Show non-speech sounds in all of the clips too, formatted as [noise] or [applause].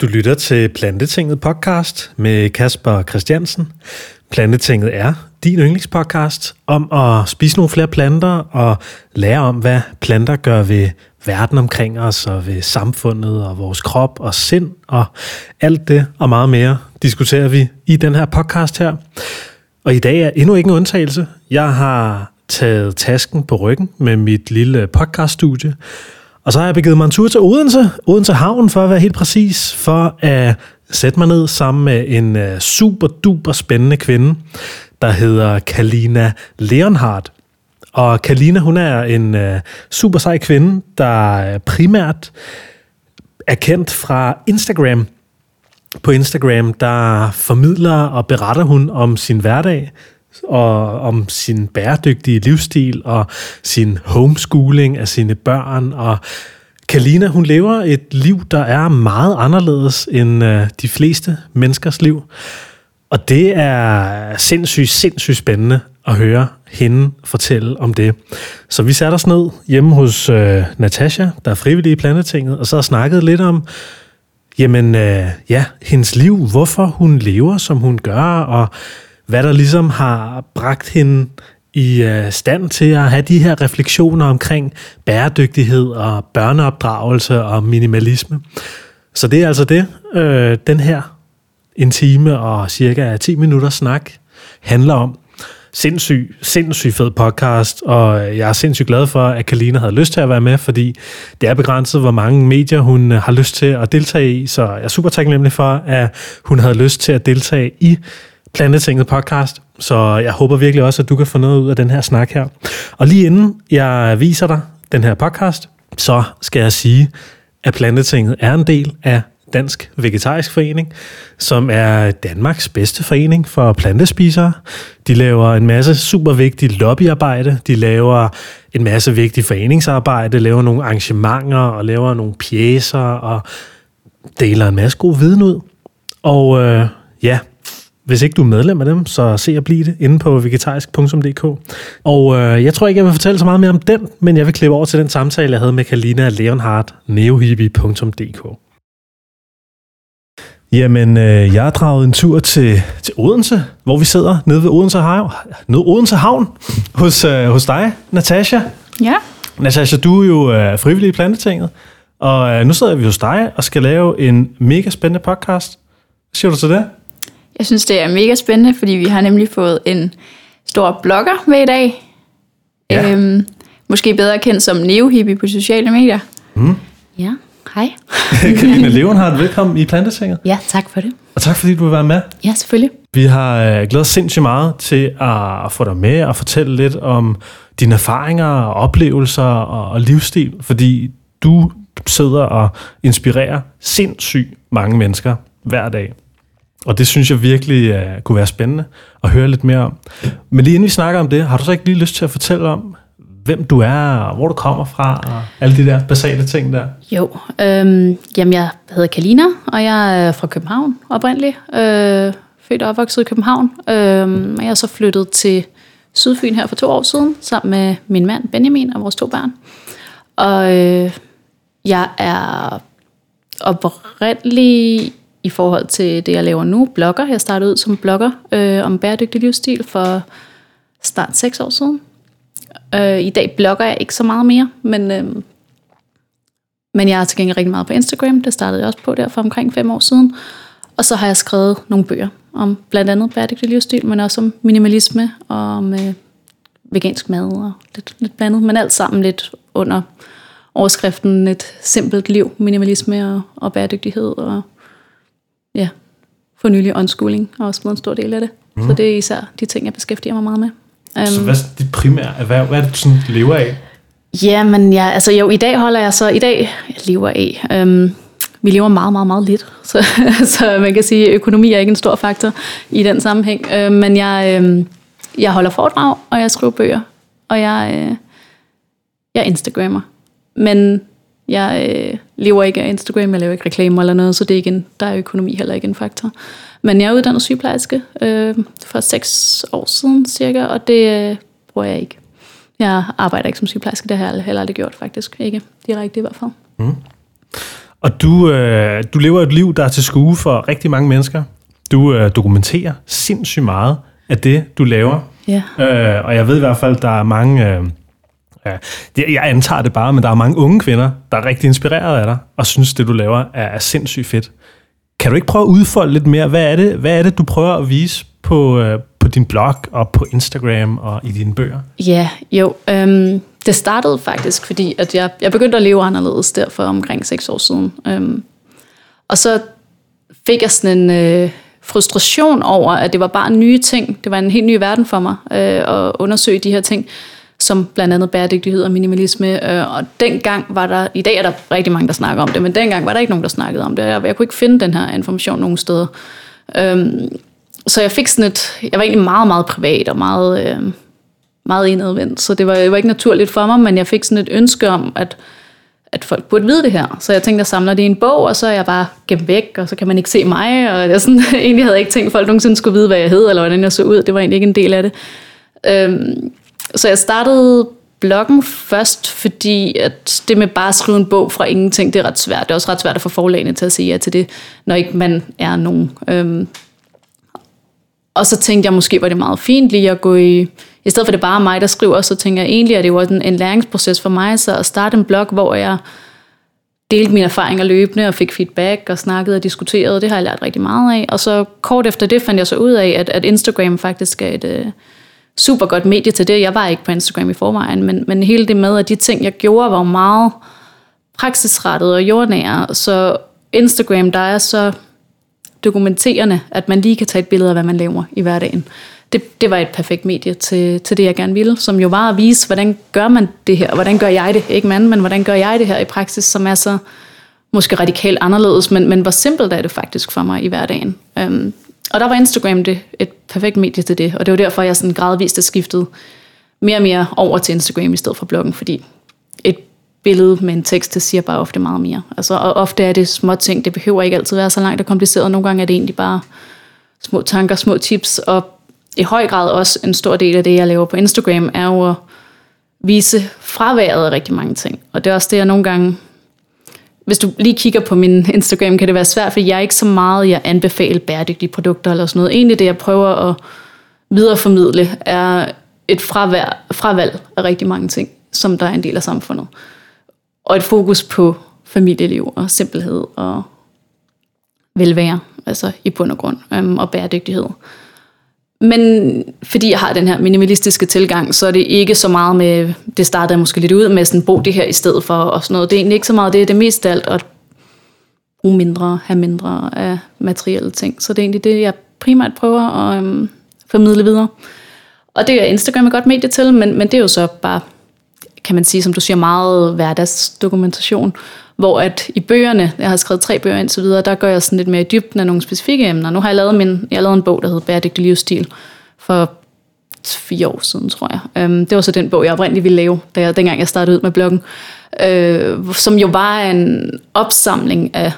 Du lytter til Plantetinget podcast med Kasper Christiansen. Plantetinget er din yndlingspodcast om at spise nogle flere planter og lære om, hvad planter gør ved verden omkring os og ved samfundet og vores krop og sind og alt det og meget mere diskuterer vi i den her podcast her. Og i dag er endnu ikke en undtagelse. Jeg har taget tasken på ryggen med mit lille podcaststudie, og så har jeg begivet mig en tur til Odense, Odense Havn for at være helt præcis, for at sætte mig ned sammen med en øh, super duper spændende kvinde, der hedder Kalina Leonhardt. Og Kalina, hun er en øh, uh, super sej kvinde, der primært er kendt fra Instagram. På Instagram, der formidler og beretter hun om sin hverdag, og om sin bæredygtige livsstil og sin homeschooling af sine børn. Og Kalina, hun lever et liv, der er meget anderledes end øh, de fleste menneskers liv. Og det er sindssygt, sindssygt spændende at høre hende fortælle om det. Så vi satte os ned hjemme hos øh, Natasha, der er frivillig i Planetinget, og så har snakket lidt om, jamen øh, ja, hendes liv, hvorfor hun lever, som hun gør, og hvad der ligesom har bragt hende i øh, stand til at have de her refleksioner omkring bæredygtighed og børneopdragelse og minimalisme. Så det er altså det, øh, den her en time og cirka 10 minutter snak handler om. Sindssyg, sindssyg fed podcast, og jeg er sindssygt glad for, at Kalina havde lyst til at være med, fordi det er begrænset, hvor mange medier hun øh, har lyst til at deltage i, så jeg er super taknemmelig for, at hun havde lyst til at deltage i Plantetinget podcast, så jeg håber virkelig også, at du kan få noget ud af den her snak her. Og lige inden jeg viser dig den her podcast, så skal jeg sige, at Plantetinget er en del af Dansk Vegetarisk Forening, som er Danmarks bedste forening for plantespisere. De laver en masse super vigtigt lobbyarbejde, de laver en masse vigtigt foreningsarbejde, laver nogle arrangementer og laver nogle pjæser og deler en masse god viden ud. Og øh, ja, hvis ikke du er medlem af dem, så se at blive det inde på vegetarisk.dk. Og øh, jeg tror ikke, jeg vil fortælle så meget mere om den, men jeg vil klippe over til den samtale, jeg havde med Kalina Leonhardt, neohippie.dk. Jamen, øh, jeg har draget en tur til, til Odense, hvor vi sidder nede ved Odense Havn, nede Odense Havn hos, øh, hos dig, Natasha. Ja. Natasha, du er jo øh, frivillig i Plantetinget, og øh, nu sidder vi hos dig og skal lave en mega spændende podcast. Hvad siger du til det? Jeg synes, det er mega spændende, fordi vi har nemlig fået en stor blogger med i dag. Ja. Øhm, måske bedre kendt som neohippie på sociale medier. Mm. Ja, hej. [laughs] Kaline Leonhardt, velkommen i Plantetinget. Ja, tak for det. Og tak fordi du vil være med. Ja, selvfølgelig. Vi har øh, glædet os sindssygt meget til at få dig med og fortælle lidt om dine erfaringer og oplevelser og, og livsstil, fordi du sidder og inspirerer sindssygt mange mennesker hver dag. Og det synes jeg virkelig uh, kunne være spændende at høre lidt mere om. Men lige inden vi snakker om det, har du så ikke lige lyst til at fortælle om, hvem du er, og hvor du kommer fra, og alle de der basale ting der? Jo, øhm, jamen jeg hedder Kalina, og jeg er fra København oprindeligt. Øh, født og opvokset i København. Øh, og jeg er så flyttet til Sydfyn her for to år siden, sammen med min mand Benjamin og vores to børn. Og øh, jeg er oprindelig i forhold til det, jeg laver nu, blogger. Jeg startede ud som blogger øh, om bæredygtig livsstil for snart seks år siden. Øh, I dag blogger jeg ikke så meget mere, men, øh, men jeg er til gengæld rigtig meget på Instagram. Det startede jeg også på der for omkring fem år siden. Og så har jeg skrevet nogle bøger om blandt andet bæredygtig livsstil, men også om minimalisme og om øh, vegansk mad og lidt, lidt blandet. Men alt sammen lidt under overskriften et simpelt liv, minimalisme og, og bæredygtighed og ja, for nylig unschooling er også blevet en stor del af det. Mm. Så det er især de ting, jeg beskæftiger mig meget med. Um, så hvad er dit primære erhverv? Hvad er det, du sådan lever af? Ja, men ja, altså jo, i dag holder jeg så, i dag jeg lever af, um, vi lever meget, meget, meget lidt. [laughs] Så, så man kan sige, at økonomi er ikke en stor faktor i den sammenhæng. Uh, men jeg, uh, jeg holder foredrag, og jeg skriver bøger, og jeg, uh, jeg Instagrammer. Men jeg øh, lever ikke af Instagram, jeg laver ikke reklamer eller noget, så det er ikke en, der er økonomi heller ikke en faktor. Men jeg er uddannet sygeplejerske øh, for seks år siden cirka, og det øh, bruger jeg ikke. Jeg arbejder ikke som sygeplejerske, det har jeg heller aldrig gjort faktisk. Ikke direkte i hvert fald. Mm. Og du, øh, du lever et liv, der er til skue for rigtig mange mennesker. Du øh, dokumenterer sindssygt meget af det, du laver. Ja. Øh, og jeg ved i hvert fald, der er mange... Øh, ja, det- jeg antager det bare, men der er mange unge kvinder, der er rigtig inspireret af dig, og synes, det du laver er, er sindssygt fedt. Kan du ikke prøve at udfolde lidt mere? Hvad er det, hvad er det du prøver at vise på, øh, på din blog og på Instagram og i dine bøger? Ja, jo. Øhm, det startede faktisk, fordi at jeg, jeg begyndte at leve anderledes der for omkring seks år siden. Øhm, og så fik jeg sådan en øh, frustration over, at det var bare nye ting. Det var en helt ny verden for mig øh, at undersøge de her ting, som blandt andet bæredygtighed og minimalisme. Øh, og dengang var der, i dag er der rigtig mange, der snakker om det, men dengang var der ikke nogen, der snakkede om det. Jeg, jeg kunne ikke finde den her information nogen steder. Øhm, så jeg fik sådan et, jeg var egentlig meget, meget privat og meget, øh, meget indadvendt, så det var, det var ikke naturligt for mig, men jeg fik sådan et ønske om, at, at folk burde vide det her. Så jeg tænkte, at jeg samler det i en bog, og så er jeg bare gemt væk, og så kan man ikke se mig, og jeg sådan, [laughs] egentlig havde jeg ikke tænkt, at folk nogensinde skulle vide, hvad jeg hed, eller hvordan jeg så ud. Det var egentlig ikke en del af det. Øhm, så jeg startede bloggen først, fordi at det med bare at skrive en bog fra ingenting, det er ret svært. Det er også ret svært at få forlagene til at sige ja til det, når ikke man er nogen. Øhm, og så tænkte jeg, måske var det meget fint lige at gå i... I stedet for det bare mig, der skriver, så tænker jeg egentlig, at det var en, en læringsproces for mig, så at starte en blog, hvor jeg delte mine erfaringer løbende og fik feedback og snakkede og diskuterede. Det har jeg lært rigtig meget af. Og så kort efter det fandt jeg så ud af, at, at Instagram faktisk er et øh, super godt medie til det. Jeg var ikke på Instagram i forvejen, men, men hele det med, at de ting, jeg gjorde, var meget praksisrettet og jordnære. Så Instagram, der er så dokumenterende, at man lige kan tage et billede af, hvad man laver i hverdagen. Det, det var et perfekt medie til, til det, jeg gerne ville, som jo var at vise, hvordan gør man det her, hvordan gør jeg det, ikke mand, men hvordan gør jeg det her i praksis, som er så måske radikalt anderledes, men, men hvor simpelt er det faktisk for mig i hverdagen. Øhm, og der var Instagram det, et perfekt medie til det, og det var derfor, jeg sådan gradvist har skiftet mere og mere over til Instagram i stedet for bloggen, fordi et billede med en tekst, det siger bare ofte meget mere. Altså, og ofte er det små ting, det behøver ikke altid være så langt og kompliceret. Nogle gange er det egentlig bare små tanker, små tips, og i høj grad også en stor del af det, jeg laver på Instagram, er jo at vise fraværet af rigtig mange ting. Og det er også det, jeg nogle gange... Hvis du lige kigger på min Instagram, kan det være svært, for jeg er ikke så meget, jeg anbefaler bæredygtige produkter eller sådan noget. Egentlig det, jeg prøver at videreformidle, er et fravær, fravalg af rigtig mange ting, som der er en del af samfundet. Og et fokus på familieliv og simpelhed og velvære, altså i bund og grund, øhm, og bæredygtighed. Men fordi jeg har den her minimalistiske tilgang, så er det ikke så meget med, det startede jeg måske lidt ud med, sådan brug det her i stedet for, og sådan noget. Det er egentlig ikke så meget det, er det mest alt at bruge mindre, have mindre af materielle ting. Så det er egentlig det, jeg primært prøver at øhm, formidle videre. Og det er Instagram et godt medie til, men, men det er jo så bare, kan man sige, som du siger, meget hverdagsdokumentation. Hvor at i bøgerne, jeg har skrevet tre bøger indtil videre, der gør jeg sådan lidt mere i dybden af nogle specifikke emner. Nu har jeg lavet, min, jeg har lavet en bog, der hedder Bæredygtig livsstil, for fire år siden, tror jeg. Um, det var så den bog, jeg oprindeligt ville lave, da jeg, dengang jeg startede ud med bloggen. Uh, som jo var en opsamling af,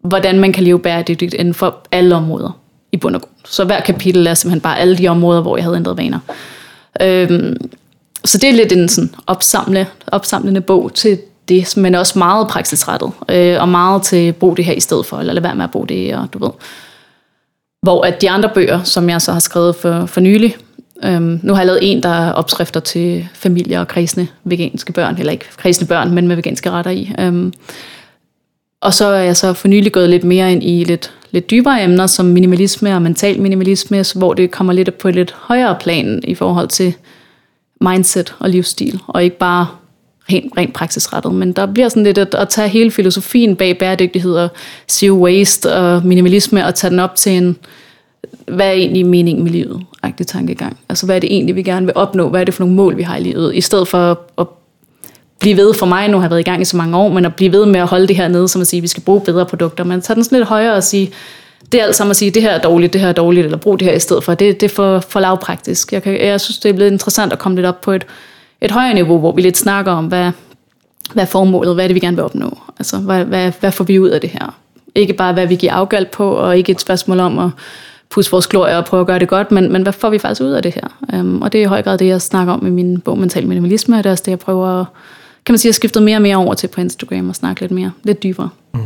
hvordan man kan leve bæredygtigt inden for alle områder i bund og grund. Så hver kapitel er simpelthen bare alle de områder, hvor jeg havde ændret vaner. Um, så det er lidt en sådan opsamle, opsamlende bog til det, men også meget praksisrettet, øh, og meget til brug det her i stedet for, eller lade være med at bruge det, og du ved. Hvor at de andre bøger, som jeg så har skrevet for, for nylig, øhm, nu har jeg lavet en, der er opskrifter til familier og kredsende veganske børn, eller ikke kredsende børn, men med veganske retter i. Øhm, og så er jeg så for nylig gået lidt mere ind i lidt, lidt dybere emner, som minimalisme og mental minimalisme, hvor det kommer lidt på et lidt højere plan i forhold til mindset og livsstil, og ikke bare rent, rent praksisrettet, men der bliver sådan lidt at, at tage hele filosofien bag bæredygtighed og zero waste og minimalisme og tage den op til en, hvad er egentlig meningen med livet? Agtig tankegang. Altså, hvad er det egentlig, vi gerne vil opnå? Hvad er det for nogle mål, vi har i livet? I stedet for at, at blive ved for mig, nu har jeg været i gang i så mange år, men at blive ved med at holde det her nede, som at sige, at vi skal bruge bedre produkter. Men tage den sådan lidt højere og sige, det er alt sammen at sige, det her er dårligt, det her er dårligt, eller brug det her i stedet for. Det, det er for, for lavpraktisk. Jeg, kan, jeg synes, det er blevet interessant at komme lidt op på et, et højere niveau, hvor vi lidt snakker om, hvad, hvad er formålet, hvad er det, vi gerne vil opnå? Altså, hvad, hvad, hvad får vi ud af det her? Ikke bare, hvad vi giver afgald på, og ikke et spørgsmål om at pusse vores glorie og prøve at gøre det godt, men, men hvad får vi faktisk ud af det her? Um, og det er i høj grad det, jeg snakker om i min bog Mental Minimalisme, og det er også det, jeg prøver at kan man sige, jeg skiftet mere og mere over til på Instagram og snakke lidt mere, lidt dybere. Mm.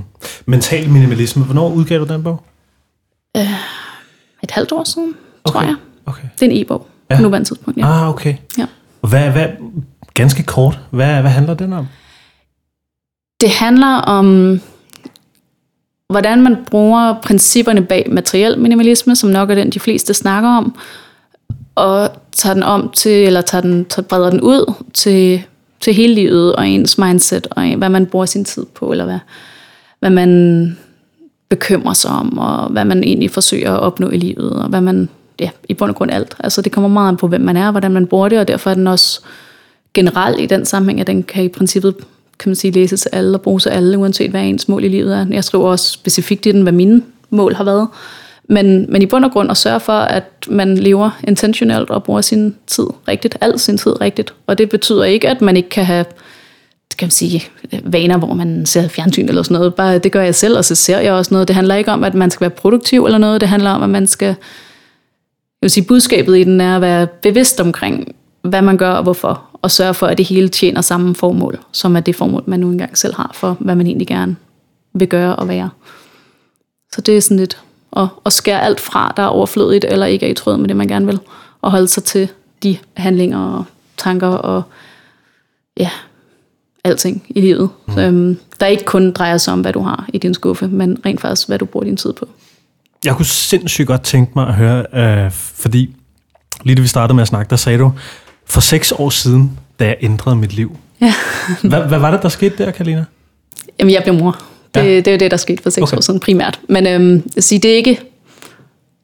Mental minimalisme, hvornår udgav du den bog? Et halvt år siden, okay. tror jeg. Okay. Det er en e-bog. Ja. på nuværende tidspunkt. Ja. Ah, okay. Ja. Og hvad, hvad, ganske kort, hvad, hvad handler den om? Det handler om, hvordan man bruger principperne bag materiel minimalisme, som nok er den, de fleste snakker om, og tager den om til, eller tager den, tager, breder den ud til, til hele livet og ens mindset, og hvad man bruger sin tid på, eller hvad, hvad man bekymrer sig om, og hvad man egentlig forsøger at opnå i livet, og hvad man, ja, i bund og grund alt. Altså det kommer meget an på, hvem man er, hvordan man bruger det, og derfor er den også generelt i den sammenhæng, at den kan i princippet kan man sige, læses af alle og bruges af alle, uanset hvad ens mål i livet er. Jeg skriver også specifikt i den, hvad mine mål har været. Men, men i bund og grund at sørge for, at man lever intentionelt og bruger sin tid rigtigt, al sin tid rigtigt. Og det betyder ikke, at man ikke kan have kan man sige, vaner, hvor man ser fjernsyn eller sådan noget. Bare, det gør jeg selv, og så ser jeg også noget. Det handler ikke om, at man skal være produktiv eller noget. Det handler om, at man skal... Jeg vil sige, budskabet i den er at være bevidst omkring, hvad man gør og hvorfor. Og sørge for, at det hele tjener samme formål, som er det formål, man nu engang selv har for, hvad man egentlig gerne vil gøre og være. Så det er sådan lidt at, at skære alt fra, der er overflødigt eller ikke er i tråd med det, man gerne vil. Og holde sig til de handlinger og tanker og ja, alting i livet. Mm. Så, øhm, der ikke kun drejer sig om, hvad du har i din skuffe, men rent faktisk, hvad du bruger din tid på. Jeg kunne sindssygt godt tænke mig at høre, øh, fordi lige da vi startede med at snakke, der sagde du, for seks år siden, da jeg ændrede mit liv. Ja. Hvad, hvad var det, der skete der, Kalina? Jamen, jeg blev mor. Det, Ja. det er jo det, der skete for seks Okay. år siden primært. Men øhm, jeg siger, det er ikke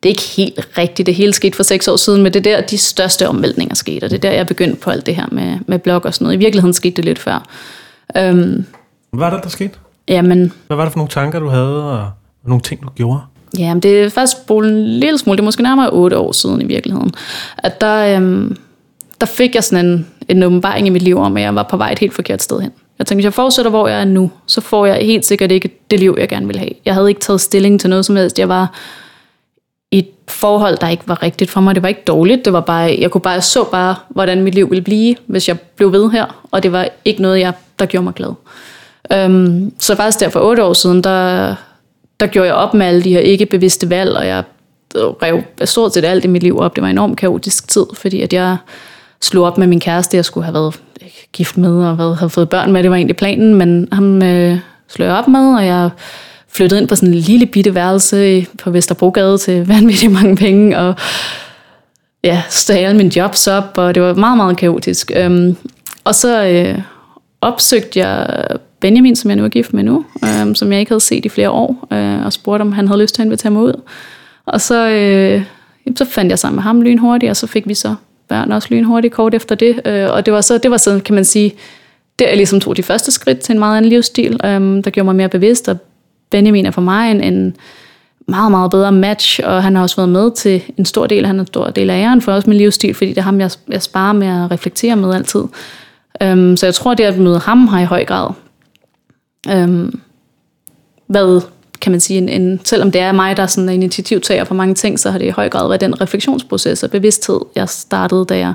det er ikke helt rigtigt. Det hele skete for seks år siden, men det er der, de største omvæltninger skete, og det er der, jeg begyndte på alt det her med, med blog og sådan noget. I virkeligheden skete det lidt før. Øhm, Hvad var det, der skete? jamen, Hvad var det for nogle tanker, du havde, og nogle ting, du gjorde? Jamen, det er faktisk spolet en lille smule, det er måske nærmere otte år siden i virkeligheden, at der, øhm, der fik jeg sådan en, en åbenbaring i mit liv om, at jeg var på vej et helt forkert sted hen. Jeg tænkte, hvis jeg fortsætter, hvor jeg er nu, så får jeg helt sikkert ikke det liv, jeg gerne vil have. Jeg havde ikke taget stilling til noget som helst. Jeg var i et forhold, der ikke var rigtigt for mig. Det var ikke dårligt, det var bare, jeg kunne bare, jeg så bare, hvordan mit liv ville blive, hvis jeg blev ved her, og det var ikke noget, jeg, der gjorde mig glad. Øhm, så faktisk der for otte år siden, der, der gjorde jeg op med alle de her ikke bevidste valg, og jeg rev stort set alt i mit liv op. Det var en enormt kaotisk tid, fordi at jeg slog op med min kæreste, jeg skulle have været gift med, og været, havde fået børn med, det var egentlig planen, men ham øh, slog jeg op med, og jeg flyttede ind på sådan en lille bitte værelse på Vesterbrogade til [laughs] vanvittigt mange penge, og ja, stod alle mine jobs op, og det var meget, meget kaotisk. Øhm, og så øh, opsøgte jeg Benjamin, som jeg nu er gift med nu, øh, som jeg ikke havde set i flere år, øh, og spurgte, om han havde lyst til at han ville tage mig ud. Og så, øh, så fandt jeg sammen med ham lynhurtigt, og så fik vi så børn også lynhurtigt kort efter det. Øh, og det var så, det var så, kan man sige, det er ligesom tog de første skridt til en meget anden livsstil, øh, der gjorde mig mere bevidst, og Benjamin er for mig en, en meget, meget bedre match, og han har også været med til en stor del, han er en stor del af æren for også min livsstil, fordi det er ham, jeg, jeg sparer med at reflektere med altid. Um, så jeg tror, det at møde ham har i høj grad Øhm, hvad kan man sige, en, en, selvom det er mig, der er sådan en initiativtager for mange ting, så har det i høj grad været den refleksionsproces og bevidsthed, jeg startede, da jeg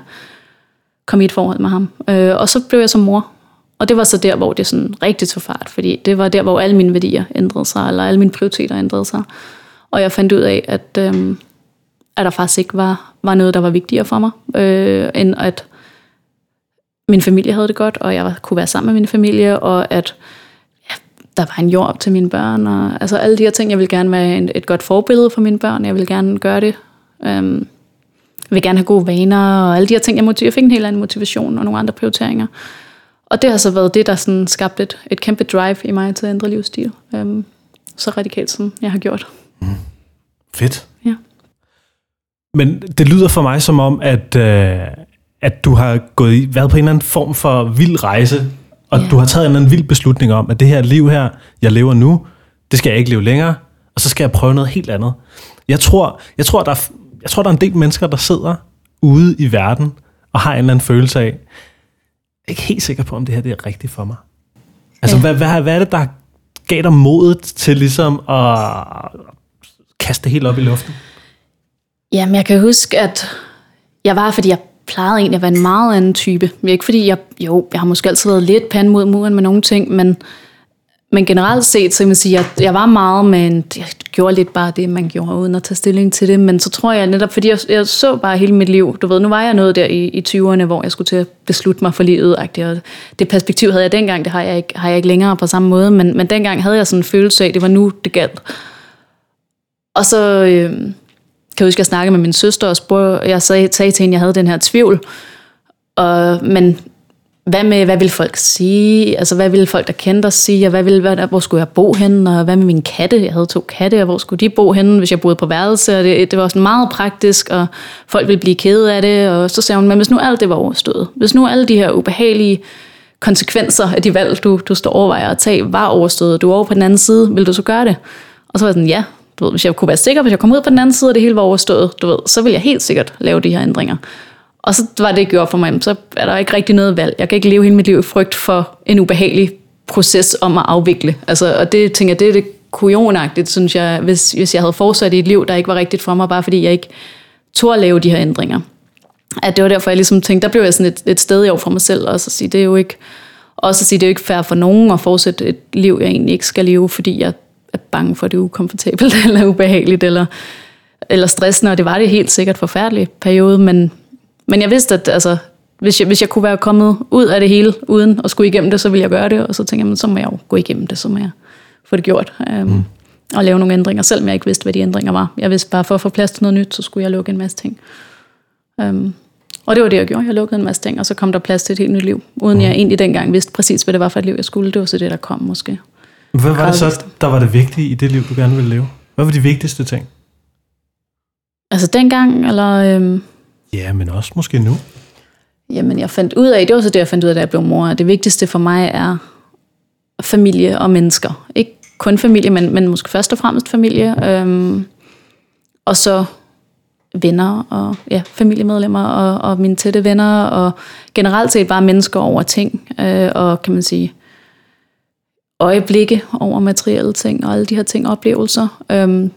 kom i et forhold med ham. Øh, og så blev jeg som mor, og det var så der, hvor det sådan rigtig tog fart, fordi det var der, hvor alle mine værdier ændrede sig, eller alle mine prioriteter ændrede sig. Og jeg fandt ud af, at, øhm, at der faktisk ikke var, var noget, der var vigtigere for mig, øh, end at min familie havde det godt, og jeg kunne være sammen med min familie, og at øh, der var en jord op til mine børn, og altså alle de her ting, jeg vil gerne være en, et godt forbillede for mine børn, jeg vil gerne gøre det. Øhm, jeg vil gerne have gode vaner, og alle de her ting, jeg, motiv- jeg fik en helt anden motivation og nogle andre prioriteringer. Og det har så været det, der sådan skabte et, et kæmpe drive i mig til at ændre livsstil. Øhm, så radikalt, som jeg har gjort. Fedt. Ja. Men det lyder for mig som om, at, øh, at du har gået i, været på en eller anden form for vild rejse, og Ja. du har taget en eller anden vild beslutning om, at det her liv her, jeg lever nu, det skal jeg ikke leve længere, og så skal jeg prøve noget helt andet. Jeg tror, jeg tror, der, er, jeg tror, der er en del mennesker, der sidder ude i verden og har en eller anden følelse af, jeg er ikke helt sikker på, om det her det er rigtigt for mig. Altså, Ja. hvad, hvad, hvad er det, der gav dig modet til ligesom at kaste det helt op i luften? Jamen, jeg kan huske, at jeg var, fordi jeg plejede egentlig at være en meget anden type. Men ikke fordi jeg, jo, jeg har måske altid været lidt pand mod muren med nogle ting, men, men generelt set, så kan man sige, jeg, jeg var meget, men jeg gjorde lidt bare det, man gjorde, uden at tage stilling til det. Men så tror jeg netop, fordi jeg, jeg så bare hele mit liv, du ved, nu var jeg noget der i, i 20'erne, hvor jeg skulle til at beslutte mig for livet. Og det perspektiv havde jeg dengang, det har jeg ikke, har jeg ikke længere på samme måde, men, men dengang havde jeg sådan en følelse af, at det var nu, det galt. Og så... Øh, kan huske, at jeg snakkede med min søster og spurgte, jeg sagde, sagde til hende, at jeg havde den her tvivl. Og, men hvad med, hvad vil folk sige? Altså, hvad ville folk, der kendte os, sige? Og hvad ville, hvad, hvor skulle jeg bo henne? Og hvad med min katte? Jeg havde to katte, og hvor skulle de bo henne, hvis jeg boede på værelse? Og det, det var sådan meget praktisk, og folk ville blive kede af det. Og så sagde hun, men hvis nu alt det var overstået, hvis nu alle de her ubehagelige konsekvenser af de valg, du, du står overvejer at tage, var overstået, du er over på den anden side, vil du så gøre det? Og så var jeg sådan, ja, du ved, hvis jeg kunne være sikker, hvis jeg kom ud på den anden side, og det hele var overstået, du ved, så ville jeg helt sikkert lave de her ændringer. Og så var det, gjort for mig. Så er der ikke rigtig noget valg. Jeg kan ikke leve hele mit liv i frygt for en ubehagelig proces om at afvikle. Altså, og det tænker jeg, det er det kujonagtigt, synes jeg, hvis, hvis jeg havde fortsat i et liv, der ikke var rigtigt for mig, bare fordi jeg ikke tog at lave de her ændringer. At det var derfor, jeg ligesom tænkte, der blev jeg sådan et, et sted over for mig selv, og så sige, det er jo ikke, også at sige, det er jo ikke fair for nogen at fortsætte et liv, jeg egentlig ikke skal leve, fordi jeg er bange for, at det er ukomfortabelt [laughs] eller ubehageligt eller, eller stressende, og det var det helt sikkert forfærdelig periode, men, men jeg vidste, at altså, hvis, jeg, hvis jeg kunne være kommet ud af det hele, uden at skulle igennem det, så ville jeg gøre det, og så tænkte jeg, så må jeg jo gå igennem det, så må jeg få det gjort. Um, mm. Og lave nogle ændringer, selvom jeg ikke vidste, hvad de ændringer var. Jeg vidste bare, for at få plads til noget nyt, så skulle jeg lukke en masse ting. Um, og det var det, jeg gjorde. Jeg lukkede en masse ting, og så kom der plads til et helt nyt liv, uden mm. jeg egentlig dengang vidste præcis, hvad det var for et liv, jeg skulle. Det var så det, der kom måske. Hvad var det så, der var det vigtige i det liv, du gerne ville leve? Hvad var de vigtigste ting? Altså dengang, eller... Øhm, ja, men også måske nu. Jamen, jeg fandt ud af, det var så det, jeg fandt ud af, da jeg blev mor, at det vigtigste for mig er familie og mennesker. Ikke kun familie, men, men måske først og fremmest familie. Øhm, og så venner og ja, familiemedlemmer og, og mine tætte venner, og generelt set bare mennesker over ting. Øh, og kan man sige, øjeblikke over materielle ting og alle de her ting, oplevelser. Øhm,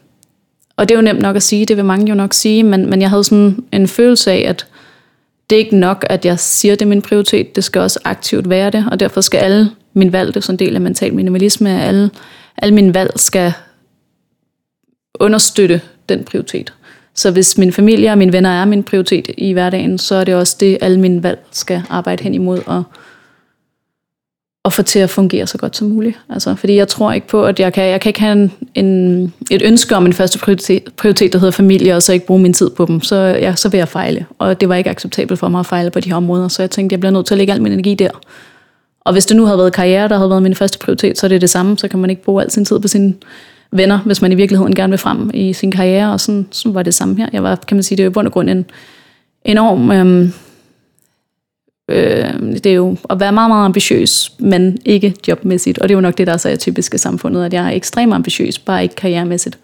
og det er jo nemt nok at sige, det vil mange jo nok sige, men, men jeg havde sådan en følelse af, at det er ikke nok, at jeg siger, det er min prioritet, det skal også aktivt være det, og derfor skal alle mine valg, det er sådan en del af mental minimalisme, at alle, alle mine valg skal understøtte den prioritet. Så hvis min familie og mine venner er min prioritet i hverdagen, så er det også det, alle mine valg skal arbejde hen imod, og at få til at fungere så godt som muligt. Altså, fordi jeg tror ikke på, at jeg kan, jeg kan ikke have en, en, et ønske om en første prioritet, prioritet, der hedder familie, og så ikke bruge min tid på dem. Så, ja, så vil jeg fejle. Og det var ikke acceptabelt for mig at fejle på de her områder, så jeg tænkte, jeg bliver nødt til at lægge al min energi der. Og hvis det nu havde været karriere, der havde været min første prioritet, så er det det samme. Så kan man ikke bruge al sin tid på sine venner, hvis man i virkeligheden gerne vil frem i sin karriere. Og sådan, sådan var det samme her. Jeg var, kan man sige, det er i bund og grund en enorm Øh, Øh, det er jo at være meget, meget ambitiøs, men ikke jobmæssigt. Og det er jo nok det, der er så typisk i samfundet, at jeg er ekstremt ambitiøs, bare ikke karrieremæssigt.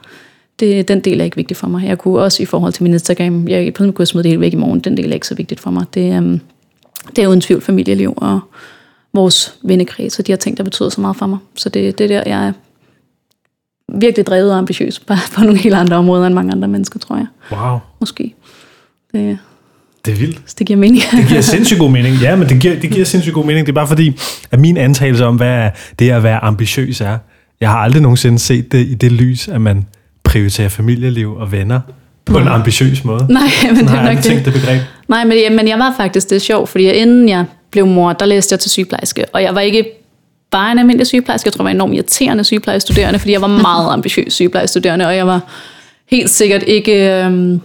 Det, den del er ikke vigtig for mig. Jeg kunne også i forhold til min Instagram, jeg kunne jeg smide det hele væk i morgen, den del er ikke så vigtigt for mig. Det, um, det er uden tvivl familieliv og vores vennekreds og de her ting, der betyder så meget for mig. Så det, det er der, jeg er virkelig drevet og ambitiøs, [laughs] bare på nogle helt andre områder end mange andre mennesker, tror jeg. Wow. Måske. Det, det er vildt. Så det giver mening. det giver [laughs] sindssygt god mening. Ja, men det giver, det giver sindssygt god mening. Det er bare fordi, at min antagelse om, hvad det at være ambitiøs er, jeg har aldrig nogensinde set det i det lys, at man prioriterer familieliv og venner på en ambitiøs måde. Nej, [laughs] men det er nok det. Tænkt det begreb. Nej, men, men jeg var faktisk, det er sjovt, fordi inden jeg blev mor, der læste jeg til sygeplejerske, og jeg var ikke bare en almindelig sygeplejerske, jeg tror, jeg var en enormt irriterende sygeplejestuderende, fordi jeg var meget [laughs] ambitiøs sygeplejestuderende, og jeg var helt sikkert ikke... Øhm,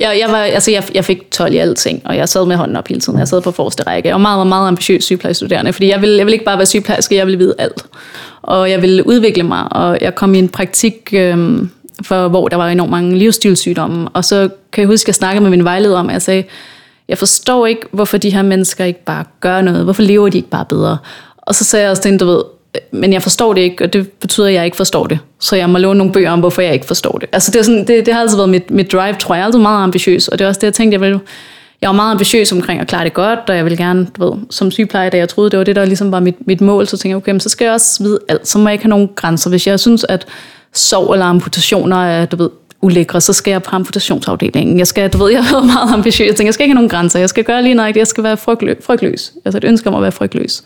jeg, jeg, var, altså jeg, jeg fik 12 i alting, og jeg sad med hånden op hele tiden. Jeg sad på forreste række. Jeg var meget, meget ambitiøs sygeplejestuderende, fordi jeg ville, jeg ville ikke bare være sygeplejerske, jeg ville vide alt. Og jeg ville udvikle mig, og jeg kom i en praktik, øh, for, hvor der var enormt mange livsstilssygdomme. Og så kan jeg huske, at jeg snakkede med min vejleder om, at jeg sagde, jeg forstår ikke, hvorfor de her mennesker ikke bare gør noget. Hvorfor lever de ikke bare bedre? Og så sagde jeg også til du ved, men jeg forstår det ikke, og det betyder, at jeg ikke forstår det. Så jeg må låne nogle bøger om, hvorfor jeg ikke forstår det. Altså det, er sådan, det, det har altid været mit, mit drive, tror jeg. Jeg er altid meget ambitiøs, og det er også det, jeg tænkte, jeg ville, jeg var meget ambitiøs omkring at klare det godt, og jeg ville gerne, du ved, som sygeplejer, da jeg troede, det var det, der ligesom var mit, mit mål, så tænkte jeg, okay, men så skal jeg også vide alt, så må jeg ikke have nogen grænser. Hvis jeg synes, at sov eller amputationer er, du ved, ulækre, så skal jeg på amputationsafdelingen. Jeg skal, du ved, [laughs] jeg har været meget ambitiøs. Jeg tænker, jeg skal ikke have nogen grænser. Jeg skal gøre lige noget. Jeg skal være frygtløs. frygtløs. Altså et ønske om at være frygtløs.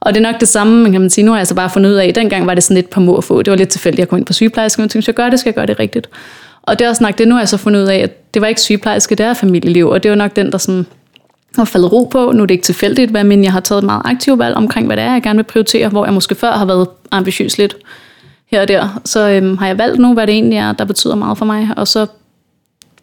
Og det er nok det samme, kan man sige. Nu har jeg altså bare fundet ud af, at dengang var det sådan lidt på må få. Det var lidt tilfældigt, at jeg kom ind på sygeplejerske, men tænkte, hvis jeg gør det, skal jeg gøre det rigtigt. Og det er også nok det, nu har jeg så fundet ud af, at det var ikke sygeplejerske, det er familieliv. Og det var nok den, der sådan har faldet ro på. Nu er det ikke tilfældigt, hvad, men jeg har taget et meget aktivt valg omkring, hvad det er, jeg gerne vil prioritere, hvor jeg måske før har været ambitiøs lidt her og der. Så øhm, har jeg valgt nu, hvad det egentlig er, der betyder meget for mig, og så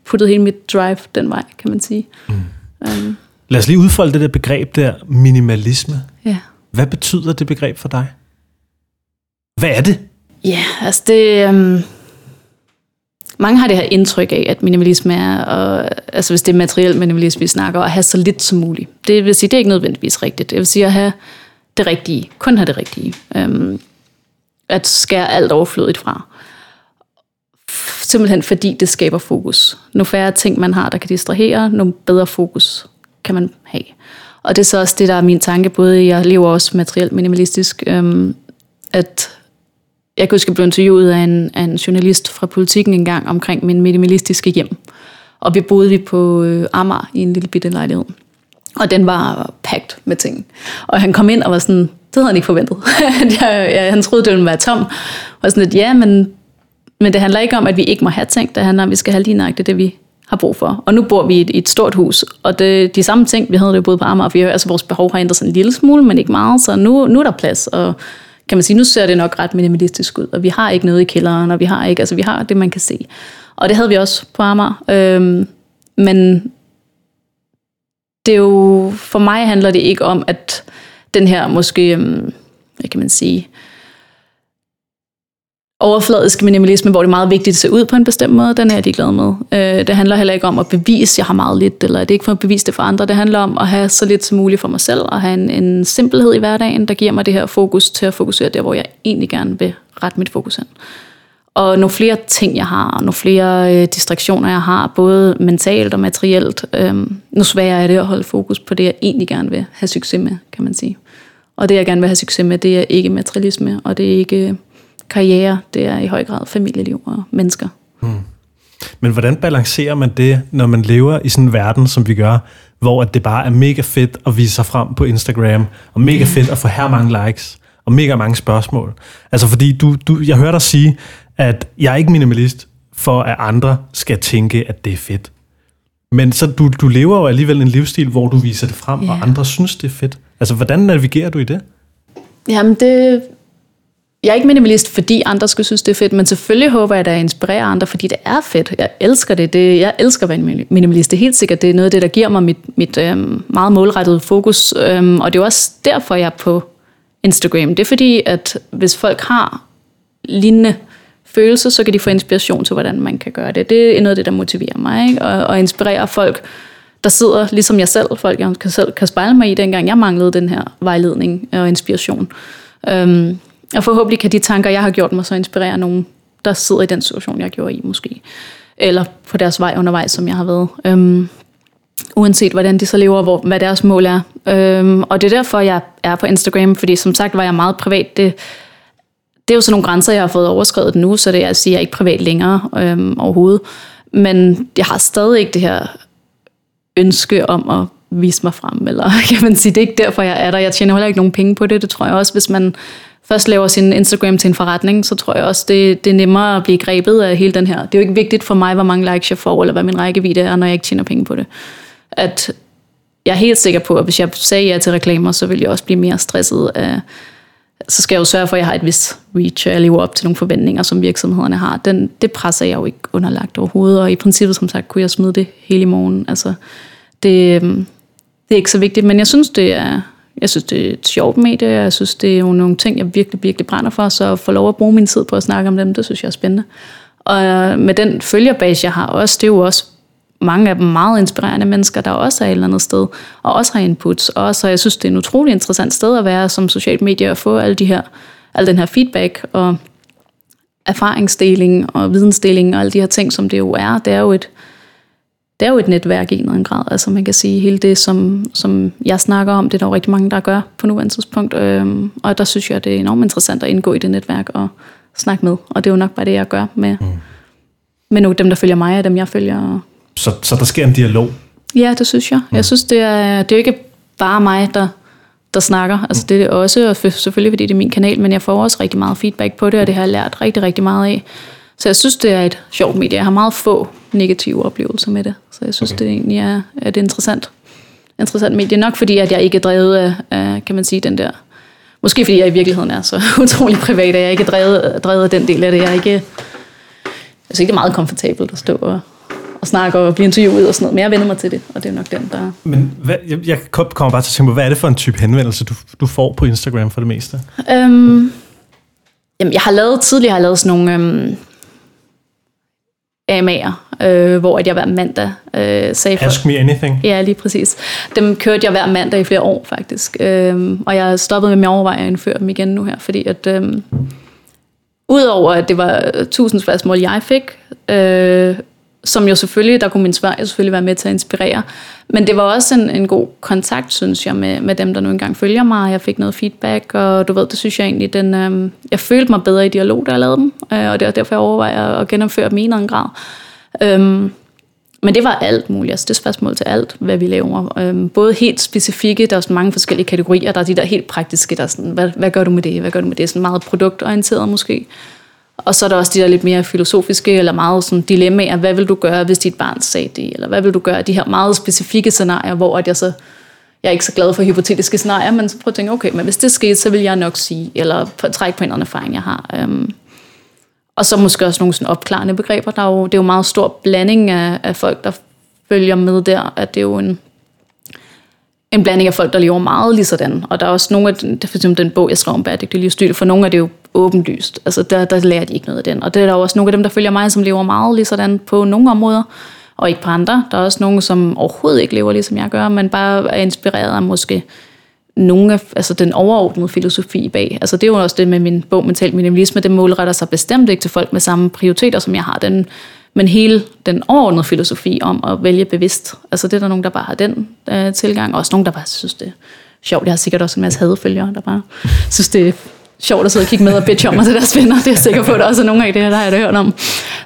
puttet hele mit drive den vej, kan man sige. Mm. Um. Lad os lige udfolde det der begreb der, minimalisme. Ja. Hvad betyder det begreb for dig? Hvad er det? Ja, altså det... Øhm, mange har det her indtryk af, at minimalisme er, og, altså hvis det er materiel minimalisme, vi snakker, at have så lidt som muligt. Det vil sige, det er ikke nødvendigvis rigtigt. Det vil sige at have det rigtige, kun have det rigtige. Øhm, at skære alt overflødigt fra. Simpelthen fordi det skaber fokus. Nu færre ting, man har, der kan distrahere, nu bedre fokus kan man have. Og det er så også det, der er min tanke, både jeg lever også materielt minimalistisk, øhm, at jeg kunne huske, jeg blev interviewet af en, af en journalist fra politikken engang omkring min minimalistiske hjem. Og vi boede vi på øh, Amager i en lille bitte lejlighed. Og den var pakket med ting. Og han kom ind og var sådan, det havde han ikke forventet. [laughs] jeg, han troede, det ville være tom. Og sådan lidt, ja, men, men det handler ikke om, at vi ikke må have ting. Det handler om, at vi skal have lige nøjagtigt det, vi har brug for. Og nu bor vi i et, i et stort hus, og det, de samme ting, vi havde det boet på Amager, vi, altså vores behov har ændret sig en lille smule, men ikke meget, så nu, nu er der plads, og kan man sige, nu ser det nok ret minimalistisk ud, og vi har ikke noget i kælderen, og vi har ikke, altså vi har det, man kan se. Og det havde vi også på Amager. Øhm, men det er jo, for mig handler det ikke om, at den her måske, øhm, hvad kan man sige, overfladisk minimalisme, hvor det er meget vigtigt at se ud på en bestemt måde, den er jeg ligeglad med. Øh, det handler heller ikke om at bevise, at jeg har meget lidt, eller det er ikke for at bevise det for andre. Det handler om at have så lidt som muligt for mig selv, og have en, en simpelhed i hverdagen, der giver mig det her fokus til at fokusere der, hvor jeg egentlig gerne vil rette mit fokus hen. Og nogle flere ting, jeg har, og nogle flere øh, distraktioner, jeg har, både mentalt og materielt. Øh, nu sværere er det at holde fokus på det, jeg egentlig gerne vil have succes med, kan man sige. Og det, jeg gerne vil have succes med, det er ikke materialisme, og det er ikke karriere, det er i høj grad familieliv og mennesker. Hmm. Men hvordan balancerer man det, når man lever i sådan en verden, som vi gør, hvor det bare er mega fedt at vise sig frem på Instagram, og mega fedt at få her mange likes, og mega mange spørgsmål. Altså fordi du, du, jeg hører dig sige, at jeg er ikke minimalist, for at andre skal tænke, at det er fedt. Men så du, du lever jo alligevel en livsstil, hvor du viser det frem, yeah. og andre synes, det er fedt. Altså, hvordan navigerer du i det? Jamen, det, jeg er ikke minimalist, fordi andre skal synes, det er fedt, men selvfølgelig håber jeg, at jeg inspirerer andre, fordi det er fedt. Jeg elsker det. det jeg elsker at være minimalist. Det er helt sikkert, det er noget af det, der giver mig mit, mit øhm, meget målrettede fokus. Øhm, og det er også derfor, jeg er på Instagram. Det er fordi, at hvis folk har lignende følelser, så kan de få inspiration til, hvordan man kan gøre det. Det er noget af det, der motiverer mig, ikke? Og, og inspirerer folk, der sidder ligesom jeg selv, folk jeg kan selv kan spejle mig i, dengang jeg manglede den her vejledning og inspiration. Øhm, og forhåbentlig kan de tanker, jeg har gjort mig, så inspirere nogen, der sidder i den situation, jeg gjorde i måske. Eller på deres vej undervejs, som jeg har været. Øhm, uanset hvordan de så lever, hvor, hvad deres mål er. Øhm, og det er derfor, jeg er på Instagram, fordi som sagt var jeg meget privat. Det, det er jo sådan nogle grænser, jeg har fået overskrevet nu, så det er at sige, jeg er ikke privat længere øhm, overhovedet. Men jeg har stadig ikke det her ønske om at vise mig frem, eller [laughs] kan man sige, det er ikke derfor, jeg er der. Jeg tjener heller ikke nogen penge på det, det tror jeg også, hvis man først laver sin Instagram til en forretning, så tror jeg også, det, det er nemmere at blive grebet af hele den her. Det er jo ikke vigtigt for mig, hvor mange likes jeg får, eller hvad min rækkevidde er, når jeg ikke tjener penge på det. At jeg er helt sikker på, at hvis jeg sagde ja til reklamer, så ville jeg også blive mere stresset af, så skal jeg jo sørge for, at jeg har et vis reach, og jeg lever op til nogle forventninger, som virksomhederne har. Den, det presser jeg jo ikke underlagt overhovedet, og i princippet, som sagt, kunne jeg smide det hele i morgen. Altså, det, øhm, det er ikke så vigtigt, men jeg synes, det er, jeg synes, det er et sjovt medie. Jeg synes, det er jo nogle ting, jeg virkelig, virkelig brænder for. Så at få lov at bruge min tid på at snakke om dem, det synes jeg er spændende. Og øh, med den følgerbase, jeg har også, det er jo også mange af dem meget inspirerende mennesker, der også er et eller andet sted, og også har inputs. Og så jeg synes, det er et utrolig interessant sted at være som socialt medie og få alle de her, al den her feedback og erfaringsdeling og vidensdeling og alle de her ting, som det jo er. Det er jo et, det er jo et netværk i en eller anden grad. Altså man kan sige, hele det, som, som jeg snakker om, det er der jo rigtig mange, der gør på nuværende tidspunkt. Øhm, og der synes jeg, det er enormt interessant at indgå i det netværk og snakke med. Og det er jo nok bare det, jeg gør med, mm. med nogle dem, der følger mig, og dem, jeg følger. Så, så der sker en dialog? Ja, det synes jeg. Mm. Jeg synes, det er, det er jo ikke bare mig, der, der snakker. Altså det er det også, og selvfølgelig fordi det er min kanal, men jeg får også rigtig meget feedback på det, og det har jeg lært rigtig, rigtig meget af. Så jeg synes, det er et sjovt medie. Jeg har meget få negative oplevelser med det. Så jeg synes, okay. det egentlig er, er et interessant, interessant medie. Nok fordi, at jeg ikke er drevet af, af, kan man sige, den der... Måske fordi jeg i virkeligheden er så [laughs] utrolig privat, at jeg ikke er drevet, drevet af den del af det. Jeg er ikke... Jeg synes ikke, det er meget komfortabelt at stå og, og snakke og blive interviewet og sådan noget, men jeg vender mig til det, og det er nok den, der... Men hvad, jeg, jeg kommer bare til at tænke på, hvad er det for en type henvendelse, du, du får på Instagram for det meste? Øhm, jamen, jeg har lavet, tidligere har jeg lavet sådan nogle... Øhm, AMA'er, øh, hvor at jeg hver mandag øh, sagde... For, Ask me anything. Ja, lige præcis. Dem kørte jeg hver mandag i flere år, faktisk. Øh, og jeg stoppede med at overveje at indføre dem igen nu her, fordi at... Øh, Udover at det var tusind spørgsmål, jeg fik, øh, som jo selvfølgelig, der kunne min Sverige selvfølgelig være med til at inspirere. Men det var også en, en god kontakt, synes jeg, med, med dem, der nu engang følger mig. Jeg fik noget feedback, og du ved, det synes jeg egentlig, den, øh, jeg følte mig bedre i dialog, da jeg lavede dem. Øh, og det er derfor, jeg overvejer at gennemføre dem i en grad. Øh, men det var alt muligt. Altså det er spørgsmål til alt, hvad vi laver. Øhm, både helt specifikke, der er sådan mange forskellige kategorier. Der er de der helt praktiske, der er sådan, hvad, hvad gør du med det? Hvad gør du med det? Sådan meget produktorienteret måske. Og så er der også de der lidt mere filosofiske, eller meget sådan dilemmaer. Hvad vil du gøre, hvis dit barn sagde det? Eller hvad vil du gøre? De her meget specifikke scenarier, hvor at jeg så jeg er ikke så glad for hypotetiske scenarier, men så prøver at tænke, okay, men hvis det skete, så vil jeg nok sige, eller trække på en anden erfaring, jeg har. Øhm, og så måske også nogle sådan opklarende begreber. Der er jo, det er jo en meget stor blanding af, af folk, der følger med der, at det er jo en, en blanding af folk, der lever meget lige sådan. Og der er også nogle af den, for eksempel den bog, jeg skrev om bæredygtig livsstil, for nogle er det jo åbenlyst. Altså der, der lærer de ikke noget af den. Og det er der også nogle af dem, der følger mig, som lever meget lige sådan på nogle områder, og ikke på andre. Der er også nogle, som overhovedet ikke lever, ligesom jeg gør, men bare er inspireret af måske nogle af altså den overordnede filosofi bag. Altså det er jo også det med min bog Mental Minimalisme, det målretter sig bestemt ikke til folk med samme prioriteter, som jeg har. Den, men hele den overordnede filosofi om at vælge bevidst, altså det er der nogen, der bare har den øh, tilgang, og også nogen, der bare synes det er sjovt. Jeg har sikkert også en masse hadfølgere, der bare synes det er sjovt at sidde og kigge med og bitch om og til deres venner. Det er jeg sikker på, at der også er nogle af det her, der har jeg hørt om.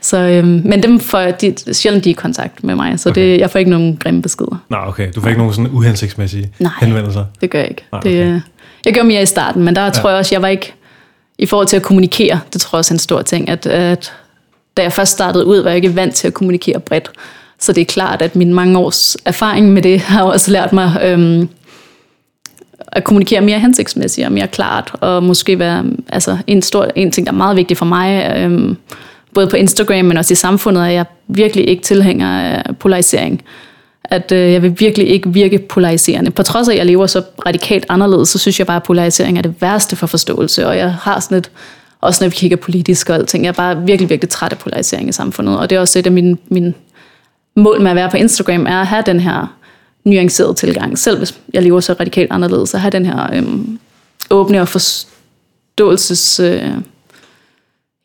Så, øhm, men dem får de, sjældent de i kontakt med mig, så okay. det, jeg får ikke nogen grimme beskeder. Nej, okay. Du får ikke nogen sådan uhensigtsmæssige Nej, henvendelser? det gør jeg ikke. Nej, okay. det, øh, jeg gør mere i starten, men der ja. tror jeg også, jeg var ikke, i forhold til at kommunikere, det tror jeg også er en stor ting, at, at da jeg først startede ud, var jeg ikke vant til at kommunikere bredt. Så det er klart, at min mange års erfaring med det har også lært mig øhm, at kommunikere mere hensigtsmæssigt og mere klart, og måske være altså, en, stor, en ting, der er meget vigtig for mig, øhm, både på Instagram, men også i samfundet, er jeg virkelig ikke tilhænger af polarisering. At øh, jeg vil virkelig ikke virke polariserende. På trods af, at jeg lever så radikalt anderledes, så synes jeg bare, at polarisering er det værste for forståelse, og jeg har sådan et, også når vi kigger politisk og alting, jeg er bare virkelig, virkelig træt af polarisering i samfundet, og det er også et af mine, mine mål med at være på Instagram, er at have den her nuanceret tilgang. Selv hvis jeg lever så radikalt anderledes, så have den her øhm, åbne og forståelses... Øh,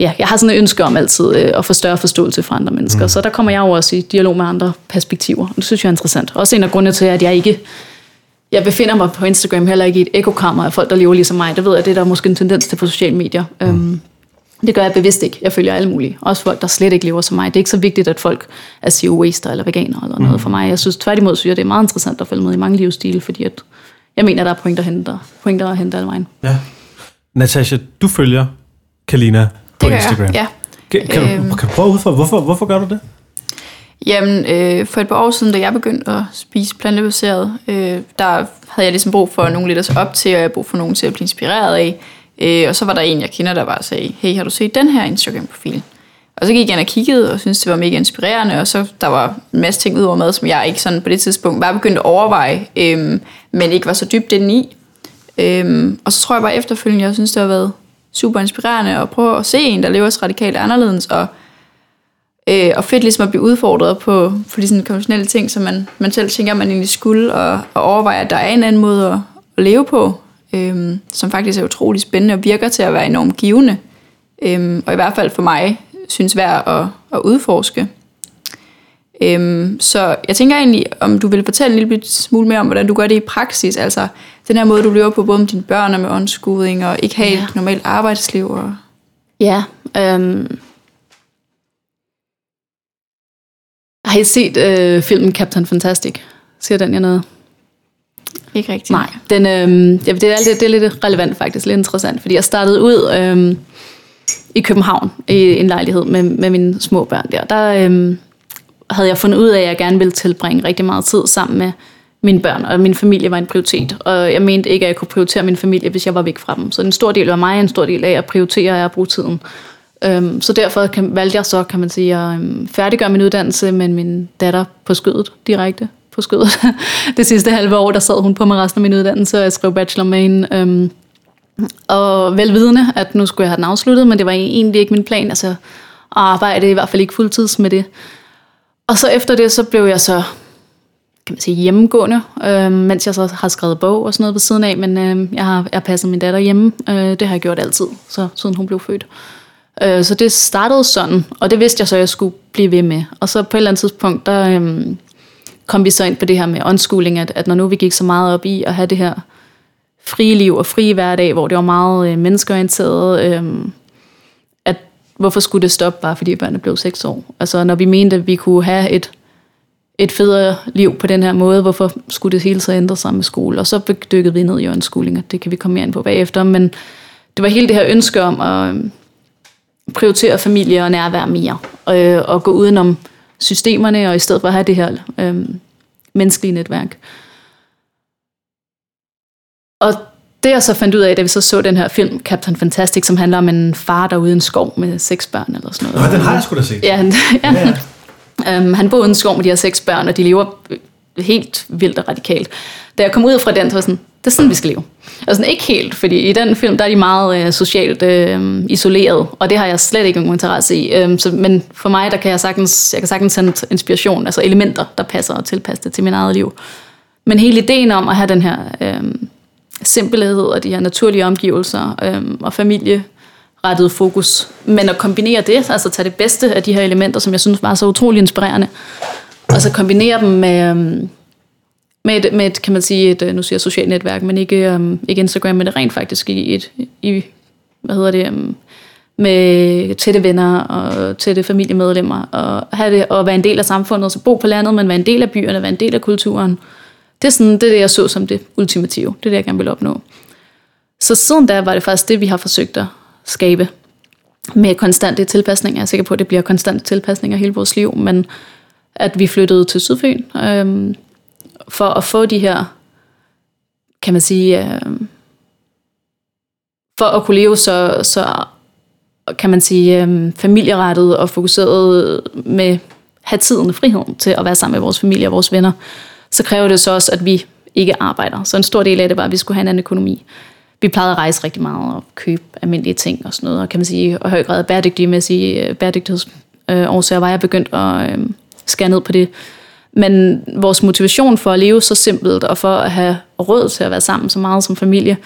ja, jeg har sådan et ønske om altid øh, at få større forståelse fra andre mennesker. Mm. Så der kommer jeg jo også i dialog med andre perspektiver. Det synes jeg er interessant. Også en af grundene til, at jeg ikke... Jeg befinder mig på Instagram heller ikke i et ekokammer af folk, der lever ligesom mig. Det ved jeg, det er der måske en tendens til på sociale medier. Mm. Øhm, det gør jeg bevidst ikke. Jeg følger alle mulige. Også folk, der slet ikke lever som mig. Det er ikke så vigtigt, at folk er zero waster eller veganer eller noget mm. for mig. Jeg synes tværtimod, synes jeg, det er meget interessant at følge med i mange livsstile, fordi at jeg mener, der er pointer at hente, pointer at hente alle vejen. Ja. Natasha, du følger Kalina på det Instagram. Jeg. Ja. Kan, kan, øhm. du, kan du prøve ud for, hvorfor, hvorfor gør du det? Jamen, øh, for et par år siden, da jeg begyndte at spise plantebaseret, øh, der havde jeg ligesom brug for nogle lidt at se op til, og jeg brug for nogen til at blive inspireret af. Øh, og så var der en, jeg kender, der bare sagde, hey, har du set den her Instagram-profil? Og så gik jeg ind og kiggede, og syntes, det var mega inspirerende, og så der var en masse ting ud over mad, som jeg ikke sådan på det tidspunkt var begyndt at overveje, øhm, men ikke var så dybt inde i. Øhm, og så tror jeg bare efterfølgende, jeg synes, det har været super inspirerende at prøve at se en, der lever så radikalt anderledes, og, øh, og fedt ligesom at blive udfordret på, på de sådan konventionelle ting, som man, man selv tænker, man egentlig skulle, og, og overveje, at der er en anden måde at, at leve på, øhm, som faktisk er utrolig spændende og virker til at være enormt givende. Øhm, og i hvert fald for mig synes værd at, at udforske. Øhm, så jeg tænker egentlig, om du vil fortælle en lille smule mere om, hvordan du gør det i praksis. Altså den her måde, du lever på, både med dine børn og med åndskuding, og ikke have ja. et normalt arbejdsliv. Og... Ja, øhm, Har I set øh, filmen Captain Fantastic? Siger den jer noget? Ikke rigtigt. Nej, den, øh, ja, det, er, det, det er lidt relevant faktisk, lidt interessant, fordi jeg startede ud øh, i København i en lejlighed med, med mine små børn der. Der øh, havde jeg fundet ud af, at jeg gerne ville tilbringe rigtig meget tid sammen med mine børn, og min familie var en prioritet. Og jeg mente ikke, at jeg kunne prioritere min familie, hvis jeg var væk fra dem. Så en stor del var mig, en stor del af at prioritere at bruge tiden. Øhm, så derfor kan, valgte jeg så, kan man sige, at øhm, færdiggøre min uddannelse med min datter på skødet, direkte på skødet. [laughs] det sidste halve år, der sad hun på mig resten af min uddannelse, og jeg skrev bachelor med hende. Øhm, og velvidende, at nu skulle jeg have den afsluttet, men det var egentlig ikke min plan, altså at arbejde i hvert fald ikke fuldtids med det. Og så efter det, så blev jeg så kan man sige, hjemmegående, øh, mens jeg så har skrevet bog og sådan noget på siden af, men øh, jeg, har, jeg passet min datter hjemme. Øh, det har jeg gjort altid, så siden hun blev født. Øh, så det startede sådan, og det vidste jeg så, at jeg skulle blive ved med. Og så på et eller andet tidspunkt, der øh, kom vi så ind på det her med unschooling, at, at når nu vi gik så meget op i at have det her frie liv og frie hverdag, hvor det var meget øh, menneskeorienteret, øh, at hvorfor skulle det stoppe bare fordi børnene blev 6 år? Altså når vi mente, at vi kunne have et et federe liv på den her måde, hvorfor skulle det hele så ændre sig med skole? Og så dykkede vi ned i unschooling, og det kan vi komme mere ind på bagefter, men det var hele det her ønske om at øhm, prioritere familie og nærvær mere, øh, og gå udenom systemerne, og i stedet for at have det her øh, menneskelige netværk. Og det jeg så fandt ud af, da vi så så den her film, Captain Fantastic, som handler om en far, der er ude i en skov med seks børn eller sådan noget. Nå, den har jeg sgu da set. Ja, [laughs] ja. ja. Um, han bor i en skov med de her seks børn, og de lever helt vildt og radikalt. Da jeg kom ud fra den, så var sådan, det er sådan, vi skal leve. Altså ikke helt, fordi i den film, der er de meget øh, socialt øh, isoleret, og det har jeg slet ikke nogen interesse i. Øh, så, men for mig, der kan jeg sagtens, jeg kan sagtens sende inspiration, altså elementer, der passer og tilpasser det til min eget liv. Men hele ideen om at have den her øh, simpelhed og de her naturlige omgivelser øh, og familie rettet fokus. Men at kombinere det, altså tage det bedste af de her elementer, som jeg synes var så utrolig inspirerende, og så kombinere dem med, øhm, med, et, med et, kan man sige, et, øh, nu siger jeg socialt netværk, men ikke, um, ikke Instagram, men det rent faktisk i et, i, hvad hedder det, um, med tætte venner og tætte familiemedlemmer, og have det, og være en del af samfundet, så bo på landet, men være en del af byerne, være en del af kulturen. Det er, sådan, det, er det, jeg så som det ultimative. Det er det, jeg gerne vil opnå. Så siden da var det faktisk det, vi har forsøgt at skabe med konstante tilpasninger. Jeg er sikker på, at det bliver konstante tilpasninger hele vores liv, men at vi flyttede til Sydfyn øh, for at få de her, kan man sige, øh, for at kunne leve så, så kan man sige, øh, familierettet og fokuseret med have tiden og friheden til at være sammen med vores familie og vores venner, så kræver det så også, at vi ikke arbejder. Så en stor del af det var, at vi skulle have en anden økonomi vi plejede at rejse rigtig meget og købe almindelige ting og sådan noget, og kan man sige, og høj grad bæredygtige med at sige, øh, var jeg begyndt at øh, skære ned på det. Men vores motivation for at leve så simpelt, og for at have råd til at være sammen så meget som familie,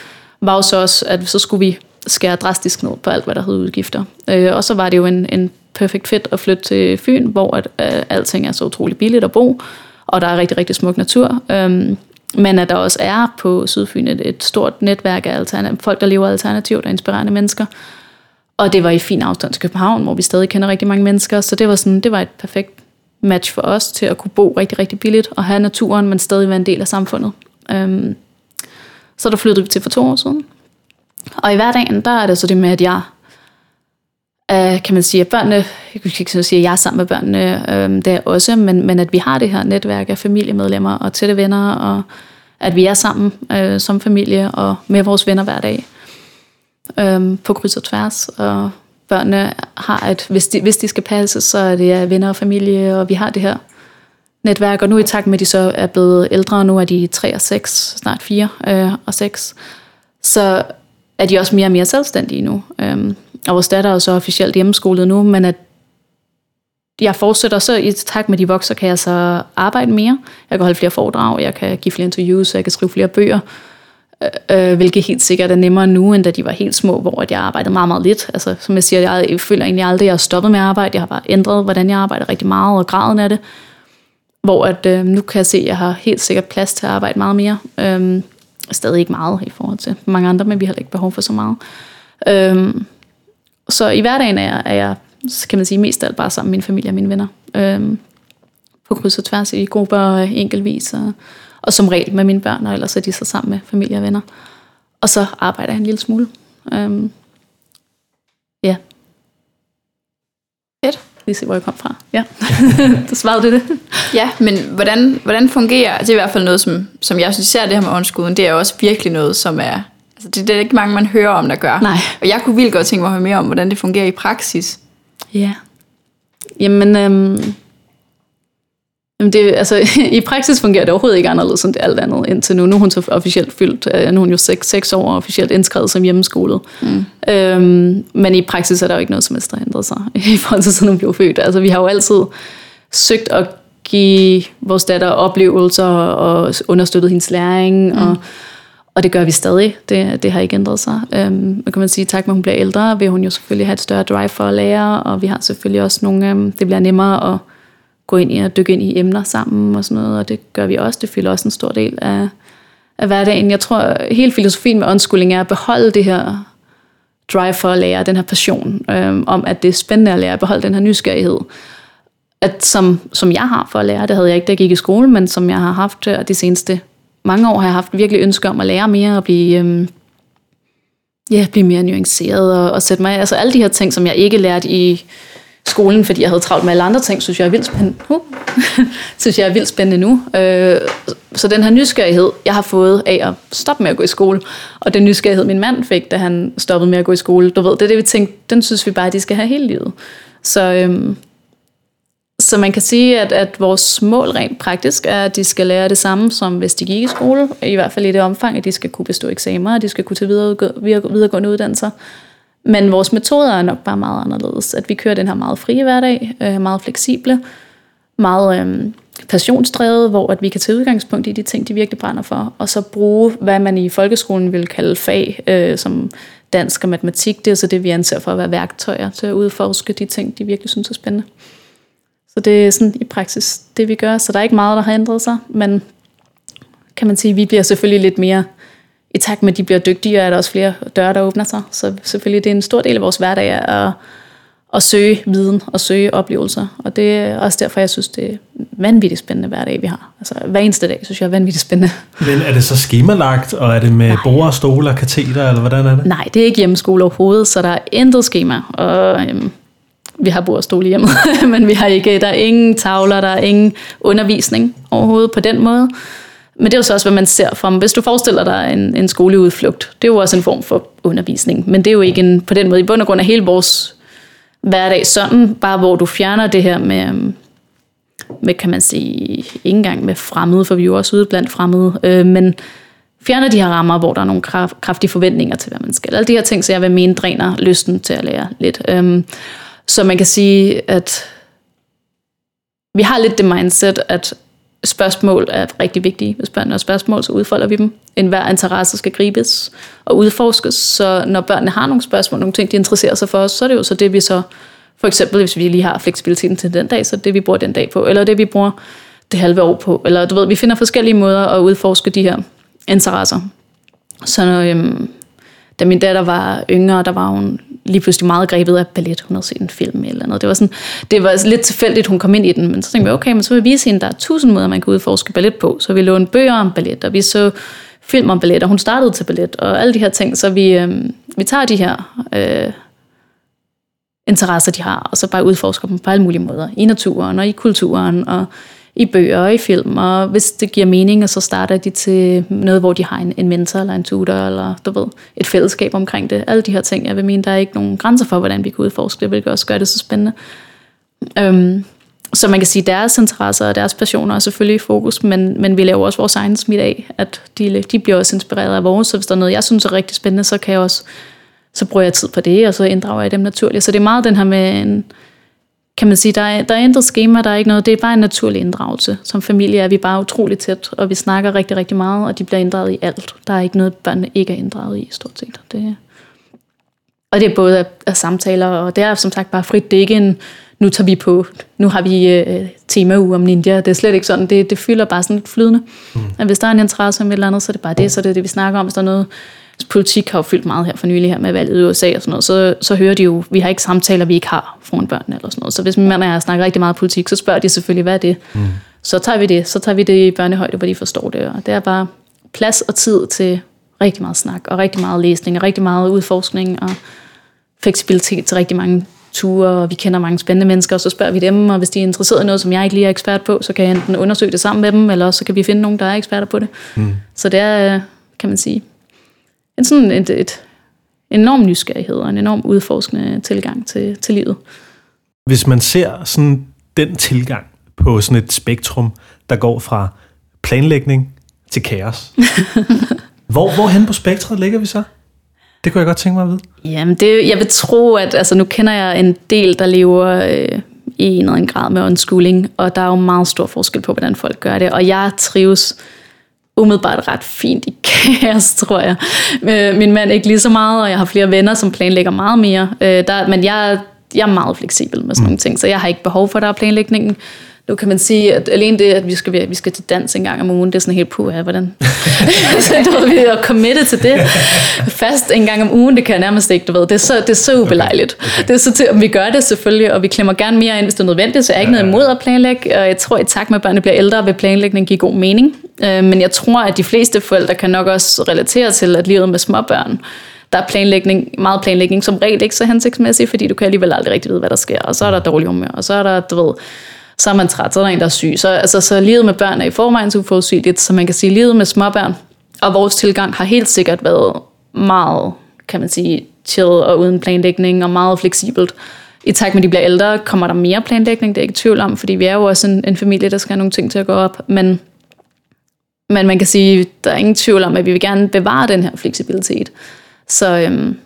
var jo så også, at så skulle vi skære drastisk ned på alt, hvad der hed udgifter. Øh, og så var det jo en, en perfekt fedt at flytte til Fyn, hvor at, øh, alting er så utrolig billigt at bo, og der er rigtig, rigtig smuk natur. Øh, men at der også er på Sydfyn et, et stort netværk af alternativ, folk, der lever alternativt og inspirerende mennesker. Og det var i fin afstand til København, hvor vi stadig kender rigtig mange mennesker. Så det var, sådan, det var et perfekt match for os til at kunne bo rigtig, rigtig billigt og have naturen, men stadig være en del af samfundet. Øhm, så der flyttede vi til for to år siden. Og i hverdagen, der er det så det med, at jeg øh, kan man sige, at børnene, jeg kan ikke sige, at jeg er sammen med børnene, øh, det er også, men, men at vi har det her netværk af familiemedlemmer og tætte venner, og at vi er sammen øh, som familie og med vores venner hver dag øh, på kryds og tværs, og børnene har at hvis de, hvis de skal passe, så er det ja, venner og familie, og vi har det her netværk, og nu i takt med, at de så er blevet ældre, nu er de 3 og 6, snart 4 øh, og 6, så er de også mere og mere selvstændige nu. Øhm, og vores datter er så officielt hjemmeskolet nu, men at jeg fortsætter så i takt med, at de vokser, kan jeg så arbejde mere. Jeg kan holde flere foredrag, jeg kan give flere interviews, jeg kan skrive flere bøger, Øh, øh, hvilket helt sikkert er nemmere nu, end da de var helt små, hvor jeg arbejdede meget, meget lidt. Altså, som jeg siger, jeg føler egentlig aldrig, at jeg har stoppet med at arbejde. Jeg har bare ændret, hvordan jeg arbejder rigtig meget, og graden af det. Hvor at, øh, nu kan jeg se, at jeg har helt sikkert plads til at arbejde meget mere. Øh, stadig ikke meget i forhold til mange andre, men vi har ikke behov for så meget. Øh, så i hverdagen er jeg, er jeg, kan man sige, mest alt bare sammen med min familie og mine venner. Øh, på kryds og tværs i grupper og enkeltvis, og, og som regel med mine børn, og ellers er de så sammen med familie og venner. Og så arbejder jeg en lille smule. Um, ja. Fedt. Lige se, hvor jeg kom fra. Ja, [laughs] så svarede det det. Ja, men hvordan, hvordan fungerer, det er i hvert fald noget, som, som jeg synes, især det her med åndskuden, det er også virkelig noget, som er, altså det, det er ikke mange, man hører om, der gør. Nej. Og jeg kunne vildt godt tænke mig at høre mere om, hvordan det fungerer i praksis. Ja. Jamen, øhm, jamen det, altså, [laughs] i praksis fungerer det overhovedet ikke anderledes end det alt andet indtil nu. Nu er hun så officielt fyldt, øh, nu er hun jo 6, 6 år og officielt indskrevet som hjemmeskolet. Mm. Øhm, men i praksis er der jo ikke noget som har ændret sig [laughs] i forhold til, siden hun blev født. Altså, vi har jo altid søgt at give vores datter oplevelser og understøttet hendes læring, mm. og og det gør vi stadig. Det, det har ikke ændret sig. Øhm, kan man sige, tak med at hun bliver ældre, vil hun jo selvfølgelig have et større drive for at lære, og vi har selvfølgelig også nogle, øhm, det bliver nemmere at gå ind i og dykke ind i emner sammen og sådan noget, og det gør vi også. Det fylder også en stor del af, af hverdagen. Jeg tror, hele filosofien med åndskoling er at beholde det her drive for at lære, den her passion øhm, om, at det er spændende at lære, at beholde den her nysgerrighed. At som, som jeg har for at lære, det havde jeg ikke, da jeg gik i skole, men som jeg har haft øh, de seneste mange år har jeg haft virkelig ønske om at lære mere og blive, øhm, ja, blive mere nuanceret og, og sætte mig... Altså alle de her ting, som jeg ikke lærte i skolen, fordi jeg havde travlt med alle andre ting, synes jeg er vildt spændende, uh, [laughs] synes jeg er vildt spændende nu. Øh, så den her nysgerrighed, jeg har fået af at stoppe med at gå i skole, og den nysgerrighed, min mand fik, da han stoppede med at gå i skole, du ved, det er det, vi tænkte, den synes vi bare, at de skal have hele livet. Så, øhm, så man kan sige, at, at vores mål rent praktisk er, at de skal lære det samme, som hvis de gik i skole. I hvert fald i det omfang, at de skal kunne bestå eksamener, og de skal kunne til videregående uddannelser. Men vores metoder er nok bare meget anderledes. At vi kører den her meget frie hverdag, øh, meget fleksible, meget øhm, passionsdrevet, hvor at vi kan tage udgangspunkt i de ting, de virkelig brænder for, og så bruge, hvad man i folkeskolen vil kalde fag, øh, som dansk og matematik. Det er så det, vi anser for at være værktøjer til at udforske de ting, de virkelig synes er spændende. Så det er sådan i praksis det, vi gør. Så der er ikke meget, der har ændret sig, men kan man sige, vi bliver selvfølgelig lidt mere, i takt med, at de bliver dygtigere, er der også flere døre, der åbner sig. Så selvfølgelig det er en stor del af vores hverdag at, at søge viden og søge oplevelser. Og det er også derfor, jeg synes, det er vanvittigt spændende hverdag, vi har. Altså hver eneste dag, synes jeg er vanvittigt spændende. Men er det så skemalagt, og er det med bord, stole og kateter, eller hvordan er det? Nej, det er ikke hjemmeskole overhovedet, så der er intet schema. Og øhm, vi har bord og stol hjemme, [laughs] men vi har ikke, der er ingen tavler, der er ingen undervisning overhovedet på den måde. Men det er jo så også, hvad man ser fra Hvis du forestiller dig en, en skoleudflugt, det er jo også en form for undervisning, men det er jo ikke en, på den måde, i bund og grund af hele vores hverdag sådan, bare hvor du fjerner det her med, øhm, med kan man sige, ikke engang med fremmede, for vi er jo også ude blandt fremmede, øh, men fjerner de her rammer, hvor der er nogle kraftige forventninger til, hvad man skal. Alle de her ting, så jeg vil mene, dræner lysten til at lære lidt. Øh, så man kan sige, at vi har lidt det mindset, at spørgsmål er rigtig vigtige. Hvis børnene har spørgsmål, så udfolder vi dem. En hver interesse skal gribes og udforskes. Så når børnene har nogle spørgsmål, nogle ting, de interesserer sig for os, så er det jo så det, vi så, for eksempel hvis vi lige har fleksibiliteten til den dag, så er det, vi bruger den dag på, eller det, vi bruger det halve år på. Eller du ved, vi finder forskellige måder at udforske de her interesser. Så når, øhm, da min datter var yngre, der var hun lige pludselig meget grebet af ballet. Hun havde set en film eller noget. Det var, sådan, det var lidt tilfældigt, hun kom ind i den. Men så tænkte vi, okay, men så vil vi vise hende, der er tusind måder, man kan udforske ballet på. Så vi lånte bøger om ballet, og vi så film om ballet, og hun startede til ballet, og alle de her ting. Så vi, øh, vi tager de her øh, interesser, de har, og så bare udforsker dem på alle mulige måder. I naturen og i kulturen, og i bøger og i film, og hvis det giver mening, så starter de til noget, hvor de har en, en mentor eller en tutor, eller du ved, et fællesskab omkring det. Alle de her ting, jeg vil mene, der er ikke nogen grænser for, hvordan vi kan udforske det, hvilket også gør det så spændende. Øhm, så man kan sige, deres interesser og deres passioner er selvfølgelig i fokus, men, men vi laver også vores egen smidt af, at de, de bliver også inspireret af vores, så hvis der er noget, jeg synes er rigtig spændende, så kan jeg også, så bruger jeg tid på det, og så inddrager jeg dem naturligt. Så det er meget den her med en, kan man sige, der er, der er intet schema, der er ikke noget, det er bare en naturlig inddragelse. Som familie er vi bare utroligt tæt, og vi snakker rigtig, rigtig meget, og de bliver inddraget i alt. Der er ikke noget, børnene ikke er inddraget i, stort set. Det, og det er både af, af samtaler, og det er som sagt bare frit. Det er ikke en, nu tager vi på, nu har vi øh, tema om ninja. Det er slet ikke sådan, det, det fylder bare sådan lidt flydende. Mm. At hvis der er en interesse om et eller andet, så er det bare det, så det er det, vi snakker om. Hvis der er noget, politik har jo fyldt meget her for nylig her med valget i USA og sådan noget, så, så hører de jo, vi har ikke samtaler, vi ikke har foran børnene eller sådan noget. Så hvis min mand og jeg snakker rigtig meget politik, så spørger de selvfølgelig, hvad er det? Mm. Så tager vi det. Så tager vi det i børnehøjde, hvor de forstår det. Og det er bare plads og tid til rigtig meget snak, og rigtig meget læsning, og rigtig meget udforskning, og fleksibilitet til rigtig mange ture, og vi kender mange spændende mennesker, og så spørger vi dem, og hvis de er interesseret i noget, som jeg ikke lige er ekspert på, så kan jeg enten undersøge det sammen med dem, eller så kan vi finde nogen, der er eksperter på det. Mm. Så det er, kan man sige, en sådan et, et enorm nysgerrighed og en enorm udforskende tilgang til, til livet. Hvis man ser sådan den tilgang på sådan et spektrum, der går fra planlægning til kaos, [laughs] hvor, hvor hen på spektret ligger vi så? Det kunne jeg godt tænke mig at vide. Jamen, det, jeg vil tro, at altså, nu kender jeg en del, der lever øh, i en eller anden grad med unschooling, og der er jo meget stor forskel på, hvordan folk gør det. Og jeg trives umiddelbart ret fint i kaos, [laughs] tror jeg. Øh, min mand ikke lige så meget, og jeg har flere venner, som planlægger meget mere. Øh, der, men jeg, jeg er meget fleksibel med sådan mm. nogle ting, så jeg har ikke behov for, der er planlægningen. Nu kan man sige, at alene det, at vi skal, vi skal til dans en gang om ugen, det er sådan helt puh, ja, hvordan? [laughs] du ved, vi er committed til det. Fast en gang om ugen, det kan jeg nærmest ikke, du ved. Det er så, det er så ubelejligt. Okay. Okay. Det er så til, at vi gør det selvfølgelig, og vi klemmer gerne mere ind, hvis det er nødvendigt, så jeg er ikke noget imod at planlægge. Og jeg tror, at i takt med, at børnene bliver ældre, vil planlægning give god mening. Øh, men jeg tror, at de fleste forældre kan nok også relatere til, at livet med små børn, der er planlægning, meget planlægning som regel ikke så hensigtsmæssig, fordi du kan alligevel aldrig rigtig vide, hvad der sker. Og så er der dårlig humør, og så er der, du ved, så er man træt, så er der en, der er syg. Så, altså, så livet med børn er i forvejen så uforudsigeligt, så man kan sige, livet med småbørn og vores tilgang har helt sikkert været meget, kan man sige, chill og uden planlægning og meget fleksibelt. I takt med, at de bliver ældre, kommer der mere planlægning, det er ikke tvivl om, fordi vi er jo også en, en familie, der skal have nogle ting til at gå op. Men, men man kan sige, der er ingen tvivl om, at vi vil gerne bevare den her fleksibilitet. Så, øhm,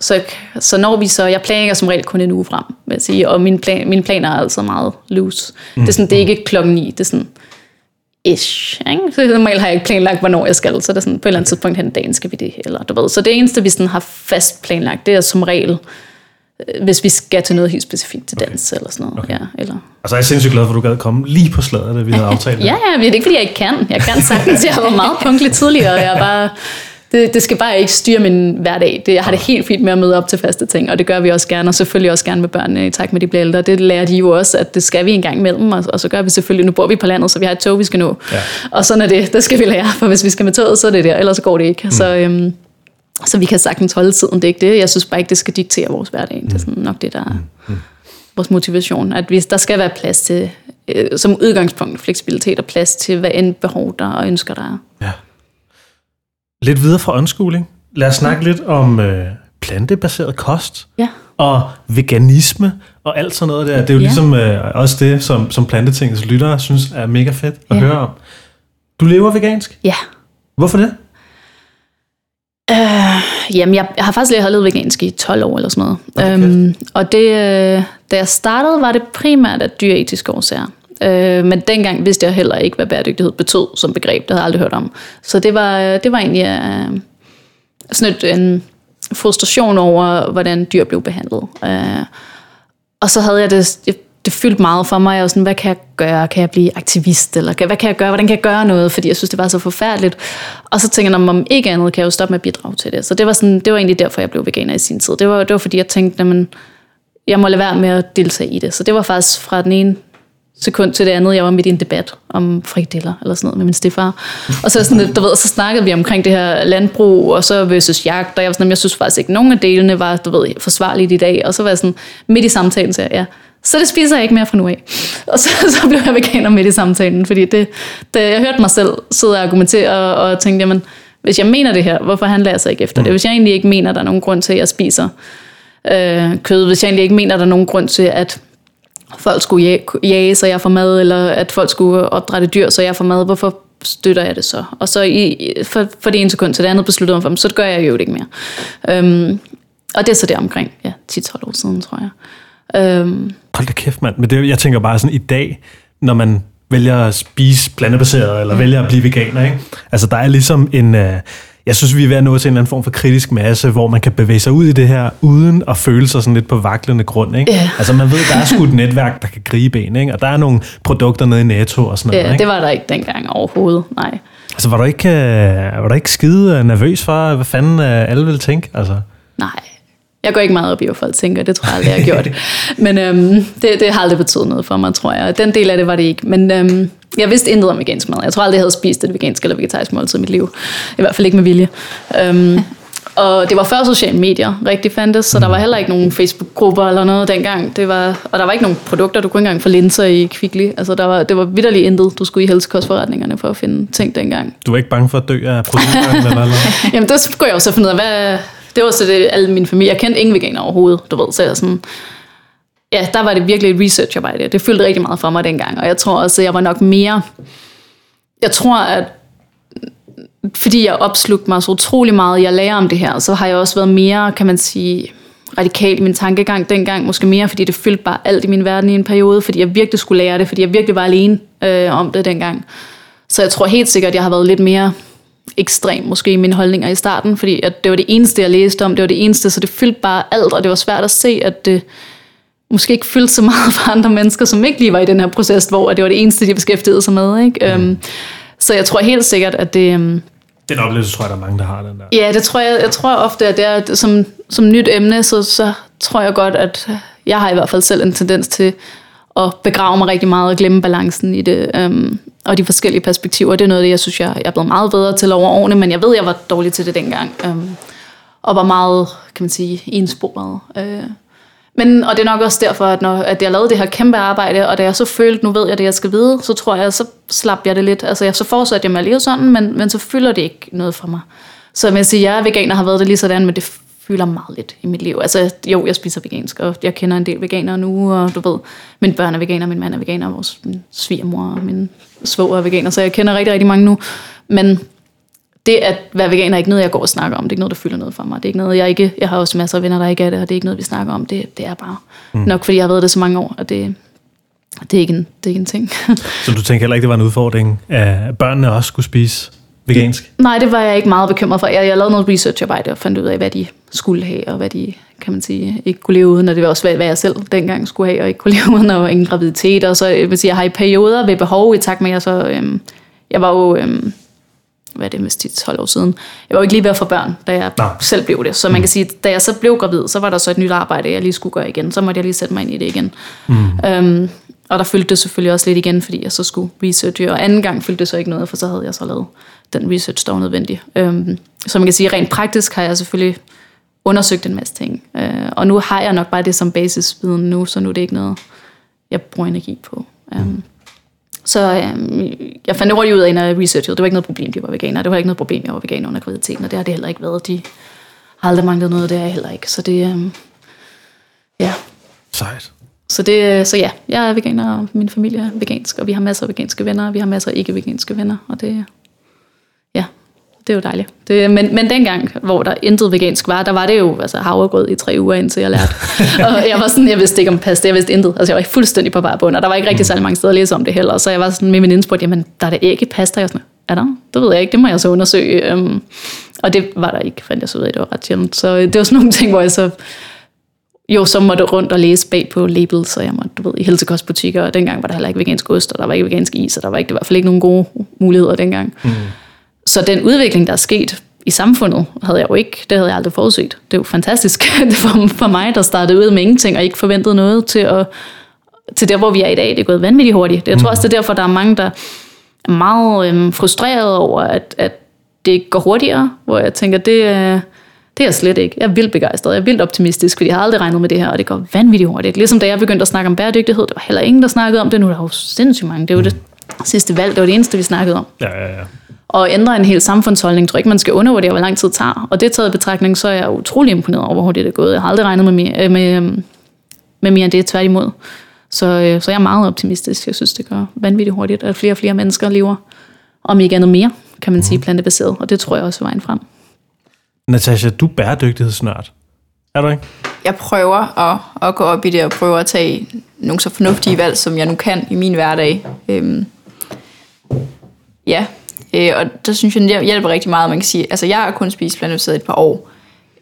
så, så når vi så, jeg planlægger som regel kun en uge frem, vil jeg sige, og mine, plan, mine planer er altså meget loose. Mm. Det er sådan, det er ikke klokken 9, det er sådan ish. Ikke? Så normalt har jeg ikke planlagt, hvornår jeg skal, så det er sådan, på et eller andet tidspunkt hen dagen skal vi det, eller du ved. Så det eneste, vi sådan har fast planlagt, det er som regel, øh, hvis vi skal til noget helt specifikt til dans okay. eller sådan noget. Okay. Ja, eller. Altså jeg er sindssygt glad for, at du gad komme lige på slaget, det vi havde [laughs] aftalt. ja, ja, det er ikke, fordi jeg ikke kan. Jeg kan sagtens. Jeg var meget punktlig tidligere, og jeg er bare det, det skal bare ikke styre min hverdag. Det, jeg har det helt fint med at møde op til faste ting, og det gør vi også gerne, og selvfølgelig også gerne med børnene i takt med, de bliver ældre. Det lærer de jo også, at det skal vi en gang imellem, og, og så gør vi selvfølgelig, nu bor vi på landet, så vi har et tog, vi skal nå. Ja. Og sådan er det, det skal vi lære, for hvis vi skal med toget, så er det der, ellers så går det ikke. Mm. Så, øhm, så vi kan sagtens holde tiden, det er ikke det. Jeg synes bare ikke, det skal diktere vores hverdag. Det er sådan nok det, der er mm. mm. vores motivation, at hvis der skal være plads til, øh, som udgangspunkt, fleksibilitet og plads til, hvad end behov der og ønsker der er. Lidt videre fra unschooling. Lad os snakke lidt om øh, plantebaseret kost. Ja. Og veganisme og alt sådan noget der. Det er jo ja. ligesom øh, også det, som, som plantetingets lyttere synes er mega fedt at ja. høre om. Du lever vegansk? Ja. Hvorfor det? Øh, jamen, jeg, jeg har faktisk har levet vegansk i 12 år eller sådan noget. Okay, øhm, og det, øh, da jeg startede, var det primært af dyretiske årsager. Øh, men dengang vidste jeg heller ikke, hvad bæredygtighed betød som begreb. Det havde jeg aldrig hørt om. Så det var, øh, det var egentlig øh, sådan et, en frustration over, hvordan dyr blev behandlet. Øh, og så havde jeg det, det, det fyldte meget for mig. Jeg var sådan, hvad kan jeg gøre? Kan jeg blive aktivist? Eller hvad kan jeg gøre? Hvordan kan jeg gøre noget? Fordi jeg synes, det var så forfærdeligt. Og så tænkte jeg, om ikke andet kan jeg jo stoppe med at bidrage til det. Så det var, sådan, det var egentlig derfor, jeg blev veganer i sin tid. Det var, det var fordi, jeg tænkte, at jeg må lade være med at deltage i det. Så det var faktisk fra den ene sekund til det andet, jeg var midt i en debat om frikadeller eller sådan noget med min stefar. Og så, sådan, du ved, så snakkede vi omkring det her landbrug, og så versus jagt, og jeg var sådan, jeg synes faktisk ikke, at nogen af delene var du ved, forsvarligt i dag. Og så var jeg sådan, midt i samtalen, så jeg, ja, så det spiser jeg ikke mere fra nu af. Og så, [laughs] så blev jeg veganer midt i samtalen, fordi det, det, jeg hørte mig selv sidde og argumentere, og, og tænkte, jamen, hvis jeg mener det her, hvorfor handler jeg så ikke efter det? Hvis jeg egentlig ikke mener, der er nogen grund til, at jeg spiser øh, kød, hvis jeg egentlig ikke mener, der er nogen grund til, at folk skulle jage, så jeg får mad, eller at folk skulle opdrætte dyr, så jeg får mad. Hvorfor støtter jeg det så? Og så i, for, for det ene sekund til det andet besluttede mig for så det gør jeg jo det ikke mere. Øhm, og det er så der omkring ja, 10-12 år siden, tror jeg. Øhm. Hold da kæft, mand. Men det, jeg tænker bare sådan, i dag, når man vælger at spise plantebaseret, eller vælger at blive veganer, ikke? Altså, der er ligesom en... Øh, jeg synes, vi er ved at nå til en eller anden form for kritisk masse, hvor man kan bevæge sig ud i det her, uden at føle sig sådan lidt på vaklende grund. Ikke? Yeah. Altså man ved, der er sgu et netværk, der kan gribe en, ikke? og der er nogle produkter nede i Netto og sådan noget. Ja, det var der ikke dengang overhovedet, nej. Altså, var du ikke, øh, var du ikke skide nervøs for, hvad fanden øh, alle ville tænke? Altså, Nej, jeg går ikke meget op i, hvad folk tænker. Det tror jeg aldrig, jeg har gjort. [laughs] Men øhm, det, det har aldrig betydet noget for mig, tror jeg. Den del af det var det ikke. Men øhm, jeg vidste intet om vegansk mad. Jeg tror aldrig, jeg havde spist et vegansk eller vegetarisk måltid i mit liv. I hvert fald ikke med vilje. Øhm, [laughs] og det var før sociale medier rigtig fandtes, så der var heller ikke nogen Facebook-grupper eller noget dengang. Det var, og der var ikke nogen produkter, du kunne ikke engang få linser i Kvickly. Altså, der var, det var vidderligt intet. Du skulle i helsekostforretningerne for at finde ting dengang. du var ikke bange for at dø af proteinmangel [laughs] eller noget? Jamen, der skulle jeg jo så finde ud af, hvad... Det var så det, alle min familie... Jeg kendte ingen veganer overhovedet, du ved. Så jeg sådan... Ja, der var det virkelig et researcharbejde. Det fyldte rigtig meget for mig dengang. Og jeg tror også, at jeg var nok mere... Jeg tror, at fordi jeg opslugte mig så utrolig meget, jeg lærer om det her, så har jeg også været mere, kan man sige, radikal i min tankegang dengang. Måske mere, fordi det fyldte bare alt i min verden i en periode, fordi jeg virkelig skulle lære det, fordi jeg virkelig var alene øh, om det dengang. Så jeg tror helt sikkert, at jeg har været lidt mere ekstrem måske i mine holdninger i starten, fordi at det var det eneste, jeg læste om, det var det eneste, så det fyldte bare alt, og det var svært at se, at det måske ikke fyldte så meget [laughs] for andre mennesker, som ikke lige var i den her proces, hvor det var det eneste, de beskæftigede sig med. Ikke? Mm. Øhm, så jeg tror helt sikkert, at det... øhm, Den oplevelse tror jeg, der er mange, der har den der. Ja, det tror jeg, jeg tror ofte, at det er at som, som nyt emne, så, så tror jeg godt, at jeg har i hvert fald selv en tendens til at begrave mig rigtig meget og glemme balancen i det, øhm, og de forskellige perspektiver. Det er noget af det, jeg synes, jeg, jeg er blevet meget bedre til over årene, men jeg ved, jeg var dårlig til det dengang, øhm, og var meget, kan man sige, ensporet. Øh. Men, og det er nok også derfor, at, når, at jeg lavede det her kæmpe arbejde, og da jeg så følte, nu ved jeg det, jeg skal vide, så tror jeg, så slap jeg det lidt. Altså, jeg, så fortsatte jeg med at leve sådan, men, men så fylder det ikke noget for mig. Så jeg siger, jeg er veganer, har været det lige sådan, men det fylder meget lidt i mit liv. Altså, jo, jeg spiser vegansk, og jeg kender en del veganere nu, og du ved, mine børn er veganer, min mand er veganer, vores min svigermor og min svoger er veganer, så jeg kender rigtig, rigtig mange nu. Men det at være veganer er ikke noget, jeg går og snakker om. Det er ikke noget, der fylder noget for mig. Det er ikke noget, jeg ikke... Jeg har også masser af venner, der ikke er det, og det er ikke noget, vi snakker om. Det, det er bare mm. nok, fordi jeg har været det så mange år, og det, det, er, ikke en, det er ikke en ting. [laughs] Så du tænker heller ikke, det var en udfordring, at børnene også skulle spise vegansk? Nej, det var jeg ikke meget bekymret for. Jeg, jeg lavede noget researcharbejde og fandt ud af, hvad de skulle have, og hvad de, kan man sige, ikke kunne leve uden. Og det var også, hvad jeg selv dengang skulle have, og ikke kunne [laughs] leve uden, og ingen graviditet. Og så, jeg vil sige, jeg har i perioder ved behov i takt med, at jeg så... Øhm, jeg var jo... Øhm, hvad er det, med 12 år siden. Jeg var jo ikke lige ved at få børn, da jeg Nej. selv blev det. Så man kan sige, da jeg så blev gravid, så var der så et nyt arbejde, jeg lige skulle gøre igen. Så måtte jeg lige sætte mig ind i det igen. Mm. Øhm, og der fyldte det selvfølgelig også lidt igen, fordi jeg så skulle researche. Og anden gang fyldte det så ikke noget, for så havde jeg så lavet den research, der var nødvendig. Øhm, så man kan sige, rent praktisk har jeg selvfølgelig undersøgt en masse ting. Øh, og nu har jeg nok bare det som basisviden nu, så nu er det ikke noget, jeg bruger energi på. Um, så øhm, jeg fandt hurtigt ud af, når jeg researchede, det var ikke noget problem, de var veganer. Det var ikke noget problem, jeg var veganer under graviditeten, og det har det heller ikke været. De har aldrig manglet noget, det er jeg heller ikke. Så det, øhm, ja. Sejt. Så, det, så ja, jeg er veganer, og min familie er vegansk, og vi har masser af veganske venner, og vi har masser af ikke-veganske venner, og det, ja, det er jo dejligt. Det, men, men dengang, hvor der intet vegansk var, der var det jo altså, havregrød i tre uger, indtil jeg lærte. [laughs] og jeg var sådan, jeg vidste ikke om pasta, jeg vidste intet. Altså jeg var fuldstændig på bare bund, og der var ikke rigtig særlig mange steder at læse om det heller. Så jeg var sådan med min indspurgt, jamen der er da ikke pasta. Jeg sådan, er der? Det ved jeg ikke, det må jeg så undersøge. Um, og det var der ikke, fandt jeg så ud af, det var ret sjældent. Så det var sådan nogle ting, hvor jeg så jo, så måtte rundt og læse bag på labels, så jeg måtte, du ved, i helsekostbutikker, og dengang var der heller ikke vegansk ost, og der var ikke vegansk is, og der var ikke, i hvert fald ikke nogen gode muligheder dengang. Mm. Så den udvikling, der er sket i samfundet, havde jeg jo ikke, det havde jeg aldrig forudset. Det er jo fantastisk [laughs] for mig, der startede ud med ingenting, og ikke forventede noget til, at, til der, hvor vi er i dag. Det er gået vanvittigt hurtigt. Jeg tror også, det er derfor, der er mange, der er meget øhm, frustreret over, at, at det ikke går hurtigere, hvor jeg tænker, det det er jeg slet ikke. Jeg er vildt begejstret. Jeg er vildt optimistisk, fordi jeg har aldrig regnet med det her, og det går vanvittigt hurtigt. Ligesom da jeg begyndte at snakke om bæredygtighed, der var heller ingen, der snakkede om det. Nu er der jo sindssygt mange. Det er jo det sidste valg, det var det eneste, vi snakkede om. Ja, ja, ja. Og ændre en hel samfundsholdning, tror jeg ikke, man skal undervurdere, hvor lang tid det tager. Og det taget i betragtning, så er jeg utrolig imponeret over, hvor hurtigt det er gået. Jeg har aldrig regnet med mere, øh, med, øhm, med mere end det, tværtimod. Så, øh, så jeg er meget optimistisk. Jeg synes, det går vanvittigt hurtigt, at flere og flere mennesker lever, om ikke andet mere, kan man sige, plantebaseret. Og det tror jeg også er vejen frem. Natasha, du er bæredygtighedsnørd. Er du ikke? Jeg prøver at, at gå op i det og prøve at tage nogle så fornuftige valg, som jeg nu kan i min hverdag. Øhm, ja, øh, og der synes jeg, det hjælper rigtig meget. Man kan sige, altså jeg har kun spist plantebaseret et par år.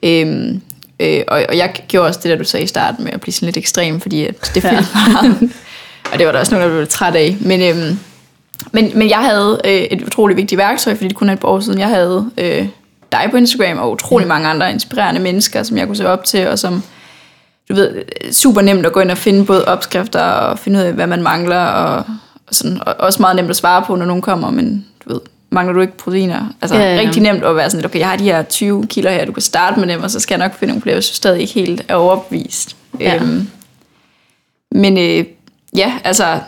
Øhm, øh, og, og jeg gjorde også det, der du sagde i starten med at blive sådan lidt ekstrem, fordi at det fyldte meget. og det var der også nogen, der blev træt af. Men, øhm, men, men jeg havde øh, et utroligt vigtigt værktøj, fordi det kun er et par år siden, jeg havde øh, dig på Instagram, og utrolig mange andre inspirerende mennesker, som jeg kunne se op til, og som, du ved, super nemt at gå ind og finde både opskrifter, og finde ud af, hvad man mangler, og, og, sådan, og også meget nemt at svare på, når nogen kommer, men du ved, mangler du ikke proteiner? Altså Ja, ja, ja. ja. rigtig nemt at være sådan, lidt, okay, jeg har de her 20 kilo her, du kan starte med dem, og så skal jeg nok finde nogle flere, hvis du stadig ikke helt er overbevist. Ja. Øhm, men øh, ja, altså,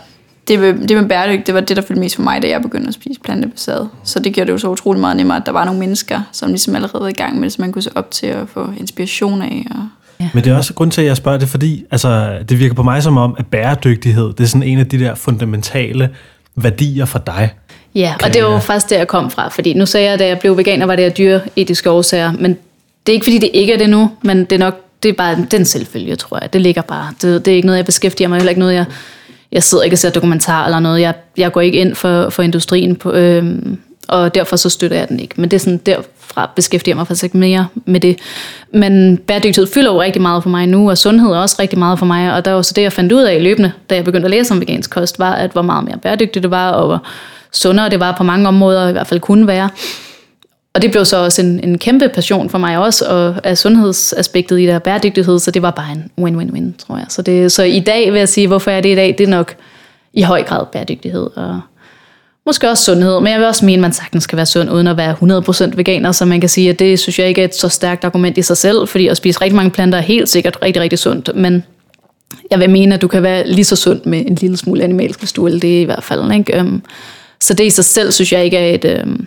det med, det med bæredygtighed, det var det, der fyldte mest for mig, da jeg begyndte at spise plantebaseret. Så det gjorde det jo så utrolig meget nemmere, at der var nogle mennesker, som ligesom allerede var i gang med det, som man kunne se op til at få inspiration af. Og, Men det er også grund til, at jeg spørger det, fordi altså, det virker på mig som om, at bæredygtighed, det er sådan en af de der fundamentale værdier for dig. Ja, og det var jo faktisk der, jeg kom fra. Fordi nu sagde jeg, da jeg blev veganer, var det af dyreetiske årsager. Men det er ikke, fordi det ikke er det nu, men det er nok det er bare den selvfølge, tror jeg. Det ligger bare. Det, det er ikke noget, jeg beskæftiger mig, heller ikke noget, jeg, jeg sidder ikke og ser dokumentar eller noget. Jeg, jeg går ikke ind for, for industrien, på, øhm, og derfor så støtter jeg den ikke. Men det er sådan, derfra beskæftiger jeg mig faktisk ikke mere med det. Men bæredygtighed fylder jo rigtig meget for mig nu, og sundhed er også rigtig meget for mig. Og der var så det, jeg fandt ud af løbende, da jeg begyndte at læse om vegansk kost, var, at hvor meget mere bæredygtigt det var, og hvor sundere det var på mange områder, i hvert fald kunne være. Og det blev så også en, en kæmpe passion for mig også, og af sundhedsaspektet i der bæredygtighed, så det var bare en win-win-win, tror jeg. Så, det, så i dag vil jeg sige, hvorfor er det i dag, det er nok i høj grad bæredygtighed, og måske også sundhed, men jeg vil også mene, at man sagtens skal være sund, uden at være 100% veganer, så man kan sige, at det synes jeg ikke er et så stærkt argument i sig selv, fordi at spise rigtig mange planter er helt sikkert rigtig, rigtig sundt, men jeg vil mene, at du kan være lige så sund med en lille smule animalsk, hvis du vil det i hvert fald. Ikke? Øhm, så det i sig selv, synes jeg ikke er et, øhm,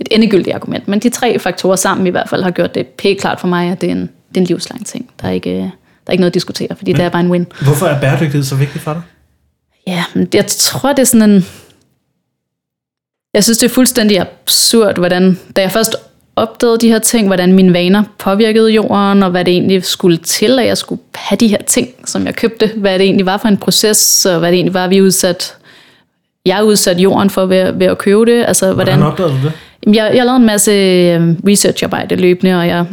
et endegyldigt argument. Men de tre faktorer sammen i hvert fald har gjort det pænt klart for mig, at det er en, det er en livslang ting. Der er ikke, øh, der er ikke noget at diskutere, fordi det er bare en win. Hvorfor er bæredygtighed så vigtigt for dig? Ja, men jeg tror, det er sådan en... Jeg synes, det er fuldstændig absurd, hvordan... Da jeg først opdagede de her ting, hvordan mine vaner påvirkede jorden, og hvad det egentlig skulle til, at jeg skulle have de her ting, som jeg købte. Hvad det egentlig var for en proces, og hvad det egentlig var, vi udsat... Jeg udsat jorden for ved, ved at købe det. Altså, hvordan, Hvordan opdagede du det? Jeg, jeg lavede en masse øhm, researcharbejde løbende, og jeg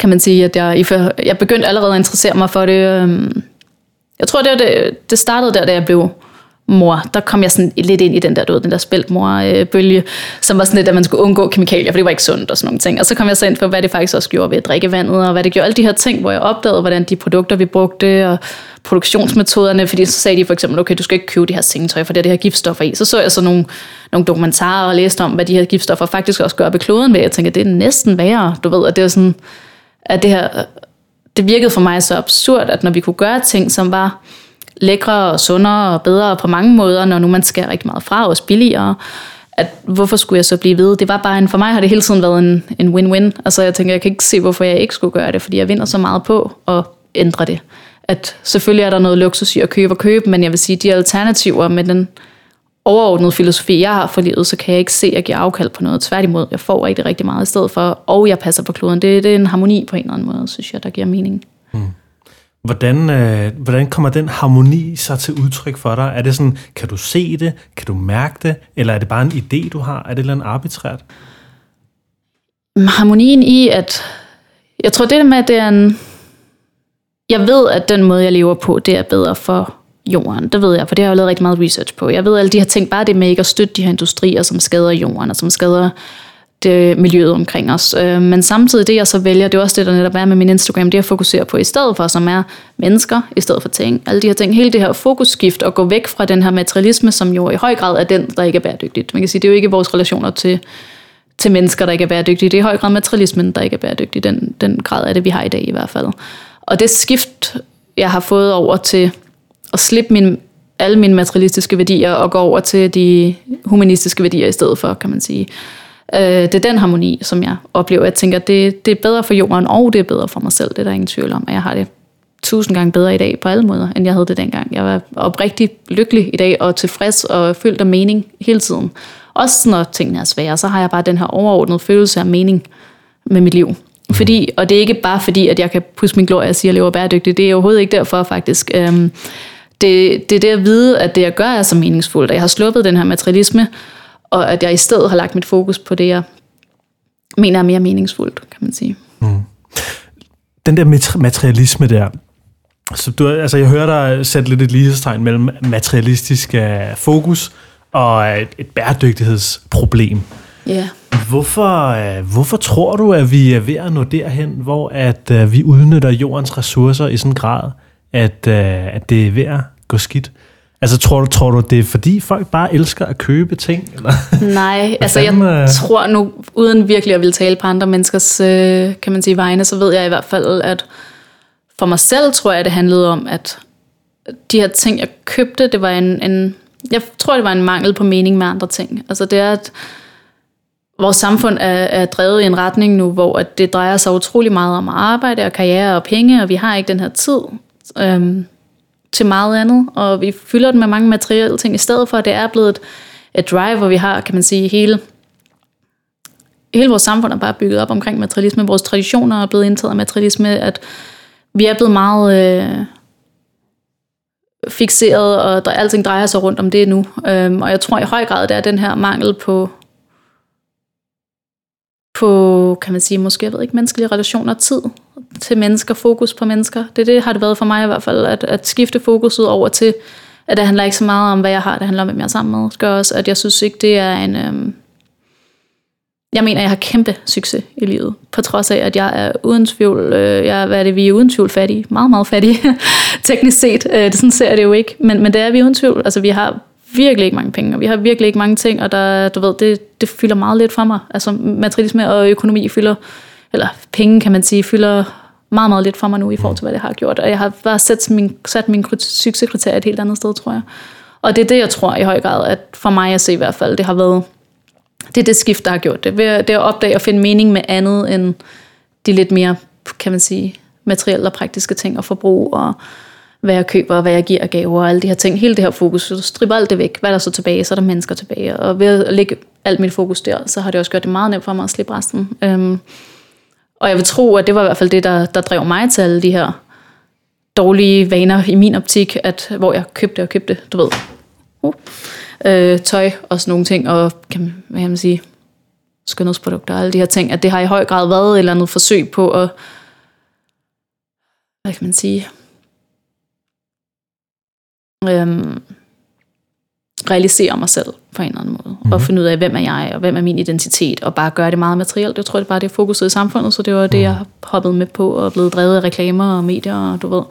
kan man sige, at jeg, jeg begyndte allerede at interessere mig for det. øhm, Jeg tror, det, det, det startede der, da jeg blev mor. Der kom jeg sådan lidt ind i den der, du ved, den der spæltmor-bølge, som var sådan lidt, at man skulle undgå kemikalier, for det var ikke sundt og sådan nogle ting. Og så kom jeg så ind på, hvad det faktisk også gjorde ved drikkevandet, og hvad det gjorde. Alle de her ting, hvor jeg opdagede, hvordan de produkter, vi brugte, og produktionsmetoderne, fordi så sagde de for eksempel, okay, du skal ikke købe de her sengetøj, for det er det her giftstoffer i. Så så jeg så nogle, nogle dokumentarer og læste om, hvad de her giftstoffer faktisk også gør ved kloden ved. Jeg tænker, det er næsten værre, du ved, at det er sådan, at det her, det virkede for mig så absurd, at når vi kunne gøre ting, som var lækre og sundere og bedre på mange måder, når nu man skal rigtig meget fra også billigere, at hvorfor skulle jeg så blive ved? Det var bare en, for mig har det hele tiden været en, en win-win. Altså jeg tænker, jeg kan ikke se, hvorfor jeg ikke skulle gøre det, fordi jeg vinder så meget på at ændre det. At selvfølgelig er der noget luksus i at købe og købe, men jeg vil sige, de alternativer med den overordnede filosofi, jeg har for livet, så kan jeg ikke se, at jeg giver afkald på noget. Tværtimod, jeg får rigtig, rigtig meget i stedet for, og jeg passer på kloden. Det, det er en harmoni på en eller anden måde, synes jeg, der giver mening. Mm. Hvordan, øh, hvordan kommer den harmoni så til udtryk for dig? Er det sådan, kan du se det? Kan du mærke det? Eller er det bare en idé, du har? Er det et eller andet arbitrært? Mm, harmonien i, at jeg tror det der med, at det er en... Jeg ved, at den måde, jeg lever på, det er bedre for jorden. Det ved jeg, for det har jeg jo lavet rigtig meget research på. Jeg ved alle de her ting, bare det med ikke at støtte de her industrier, som skader jorden, og som skader det miljøet omkring os. Øh, Men samtidig det, jeg så vælger, det er også det, der netop er med min Instagram, det jeg fokuserer på i stedet for, som er mennesker, i stedet for ting. Alle de her ting, hele det her fokusskift, og gå væk fra den her materialisme, som jo i høj grad er den, der ikke er bæredygtigt. Man kan sige, det er jo ikke vores relationer til til mennesker, der ikke er bæredygtige. Det er i høj grad materialismen, der ikke er bæredygtig. Den, den grad af det, vi har i dag i hvert fald. Og det skift, jeg har fået over til at slippe min, alle mine materialistiske værdier og gå over til de humanistiske værdier i stedet for, kan man sige. Øh, det er den harmoni, som jeg oplever. Jeg tænker, det, det er bedre for jorden, og det er bedre for mig selv. Det er der ingen tvivl om, at jeg har det tusind gange bedre i dag på alle måder, end jeg havde det dengang. Jeg var oprigtig lykkelig i dag, og tilfreds og fyldt af mening hele tiden. Også når tingene er svære, så har jeg bare den her overordnede følelse af mening med mit liv. Fordi, og det er ikke bare fordi, at jeg kan pusse min glorie og sige, at jeg lever bæredygtigt. Det er overhovedet ikke derfor faktisk. Øhm, det, det er det at vide, at det jeg gør er så meningsfuldt, at jeg har sluppet den her materialisme, og at jeg i stedet har lagt mit fokus på det, jeg mener er mere meningsfuldt, kan man sige. Den der mat- materialisme der, så du, altså jeg hører dig sætte lidt et lighedstegn mellem materialistisk uh, fokus og et, et bæredygtighedsproblem. Ja. Hvorfor, øh, hvorfor tror du, at vi er ved at nå derhen, hvor at øh, vi udnytter jordens ressourcer i sådan en grad, at, øh, at det er ved at gå skidt? Altså, tror du, tror du, det er fordi folk bare elsker at købe ting? Eller? Nej, altså jeg øh? tror nu, uden virkelig at ville tale på andre menneskers, øh, kan man sige, vegne, så ved jeg i hvert fald, at for mig selv tror jeg, det handlede om, at de her ting, jeg købte, det var en, en jeg tror, det var en mangel på mening med andre ting. Altså det er, at vores samfund er, er drevet i en retning nu, hvor at det drejer sig utrolig meget om arbejde og karriere og penge, og vi har ikke den her tid øhm, til meget andet, og vi fylder den med mange materielle ting, i stedet for at det er blevet et, et drive, hvor vi har, kan man sige, hele, hele vores samfund er bare bygget op omkring materialisme, vores traditioner er blevet indtaget af materialisme, at vi er blevet meget øh, fixeret, og der, alting drejer sig rundt om det nu. Øhm, og jeg tror i høj grad, det er den her mangel på, på, kan man sige, måske, jeg ved ikke, menneskelige relationer, tid til mennesker, fokus på mennesker. Det, det har det været for mig i hvert fald, at, at skifte fokuset over til, at det handler ikke så meget om, hvad jeg har, det handler om, hvem jeg er sammen med. Det gør også, at jeg synes ikke, det er en... Øhm, jeg mener, jeg har kæmpe succes i livet, på trods af, at jeg er uden tvivl, øh, jeg, hvad er det, vi er uden tvivl fattige, meget, meget fattige, [laughs] teknisk set. Øh, det, sådan ser jeg det jo ikke, men, men det er vi uden tvivl. Altså, vi har virkelig ikke mange penge, og vi har virkelig ikke mange ting, og der, du ved, det, det fylder meget lidt for mig. Altså, materialisme og økonomi fylder, eller penge, kan man sige, fylder meget, meget lidt for mig nu i forhold til, hvad det har gjort. Og jeg har bare sat min, sat min succeskriterier et helt andet sted, tror jeg. Og det er det, jeg tror i høj grad, at for mig at se i hvert fald, det har været det er det skift, der har gjort det. Det at opdage og finde mening med andet end de lidt mere, kan man sige, materielle og praktiske ting og forbrug og hvad jeg køber og hvad jeg giver gaver og alle de her ting. Hele det her fokus, så striber alt det væk. Hvad er der så tilbage? Så er der mennesker tilbage. Og ved at lægge alt mit fokus der, så har det også gjort det meget nemt for mig at slippe resten. Øhm, og jeg vil tro, at det var i hvert fald det, der, der drev mig til alle de her dårlige vaner i min optik, at hvor jeg købte og købte, du ved, uh, øh, tøj og sådan nogle ting, og kan, hvad kan man sige, skønhedsprodukter og alle de her ting, at det har i høj grad været et eller andet forsøg på at, hvad kan man sige, øhm, realisere mig selv på en eller anden måde, mm-hmm. og finde ud af, hvem er jeg, og hvem er min identitet, og bare gøre det meget materielt. Jeg tror, det bare det fokuset i samfundet, så det var det, mhm. jeg har hoppet med på, og blevet drevet af reklamer og medier, og du ved,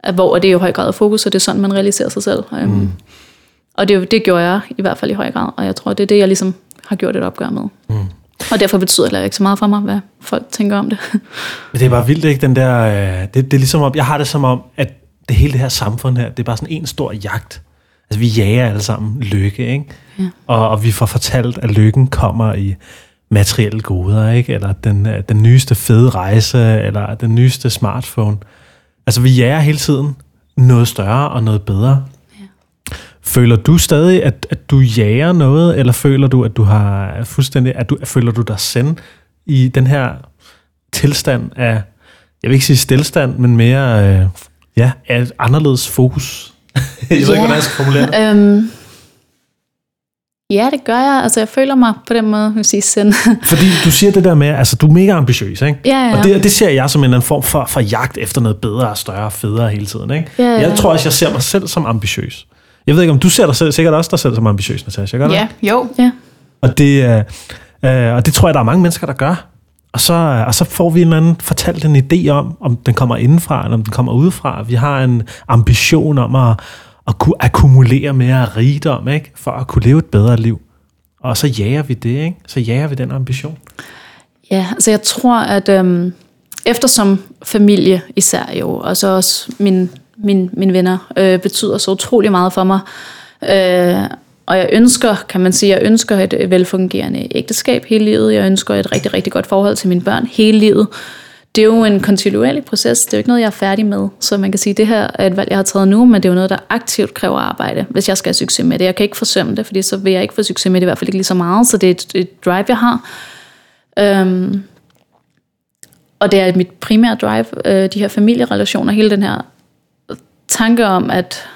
at hvor det er jo i høj grad fokus, og det er sådan, man realiserer sig selv. Mm. Og det, det gjorde jeg i hvert fald i høj grad, og jeg tror, det er det, jeg ligesom har gjort et opgør med. Mm. Og derfor betyder det ikke så meget for mig, hvad folk tænker om det. Men det er bare vildt, ikke? Den der, øh, det, det er ligesom om, jeg har det som om, at det hele det her samfund her, det er bare sådan en stor jagt. Altså vi jager alle sammen lykke, ikke? Ja. Og, og vi får fortalt, at lykken kommer i materielle goder, ikke? Eller den, øh, den nyeste fede rejse, eller den nyeste smartphone. Altså vi jager hele tiden noget større og noget bedre. Føler du stadig, at, at du jager noget, eller føler du, at du har fuldstændig, at du, føler du dig send i den her tilstand af, jeg vil ikke sige stillstand, men mere, øh, ja, et anderledes fokus? [laughs] jeg ved ikke, hvordan jeg skal formulere det. Øhm, ja, det gør jeg. Altså, jeg føler mig på den måde, vil sige send. [laughs] Fordi du siger det der med, altså, du er mega ambitiøs, ikke? Ja, ja. Og det, det ser jeg som en anden form for, for jagt efter noget bedre, større, federe hele tiden, ikke? Ja, ja. Jeg tror også, jeg ser mig selv som ambitiøs. Jeg ved ikke, om du ser dig selv, sikkert også dig selv som ambitiøs, Natasha, gør Ja, jo. Ja. Og det, øh, og det tror jeg, der er mange mennesker, der gør. Og så, øh, og så får vi en eller anden fortalt en idé om, om den kommer indenfra, eller om den kommer udefra. Vi har en ambition om at, at kunne akkumulere mere rigdom, ikke? for at kunne leve et bedre liv. Og så jager vi det, ikke? Så jager vi den ambition. Ja, altså jeg tror, at øhm, eftersom familie især jo, og så også min min, mine venner, øh, betyder så utrolig meget for mig. Øh, og jeg ønsker, kan man sige, jeg ønsker et øh, velfungerende ægteskab hele livet. Jeg ønsker et rigtig, rigtig godt forhold til mine børn hele livet. Det er jo en kontinuerlig proces. Det er jo ikke noget, jeg er færdig med. Så man kan sige, at det her er et valg, jeg har taget nu, men det er jo noget, der aktivt kræver arbejde, hvis jeg skal have succes med det. Jeg kan ikke forsømme det, fordi så vil jeg ikke få succes med det, i hvert fald ikke lige så meget. Så det er et, et drive, jeg har. Øhm, og det er mit primære drive, øh, de her familierelationer, hele den her tanke om at,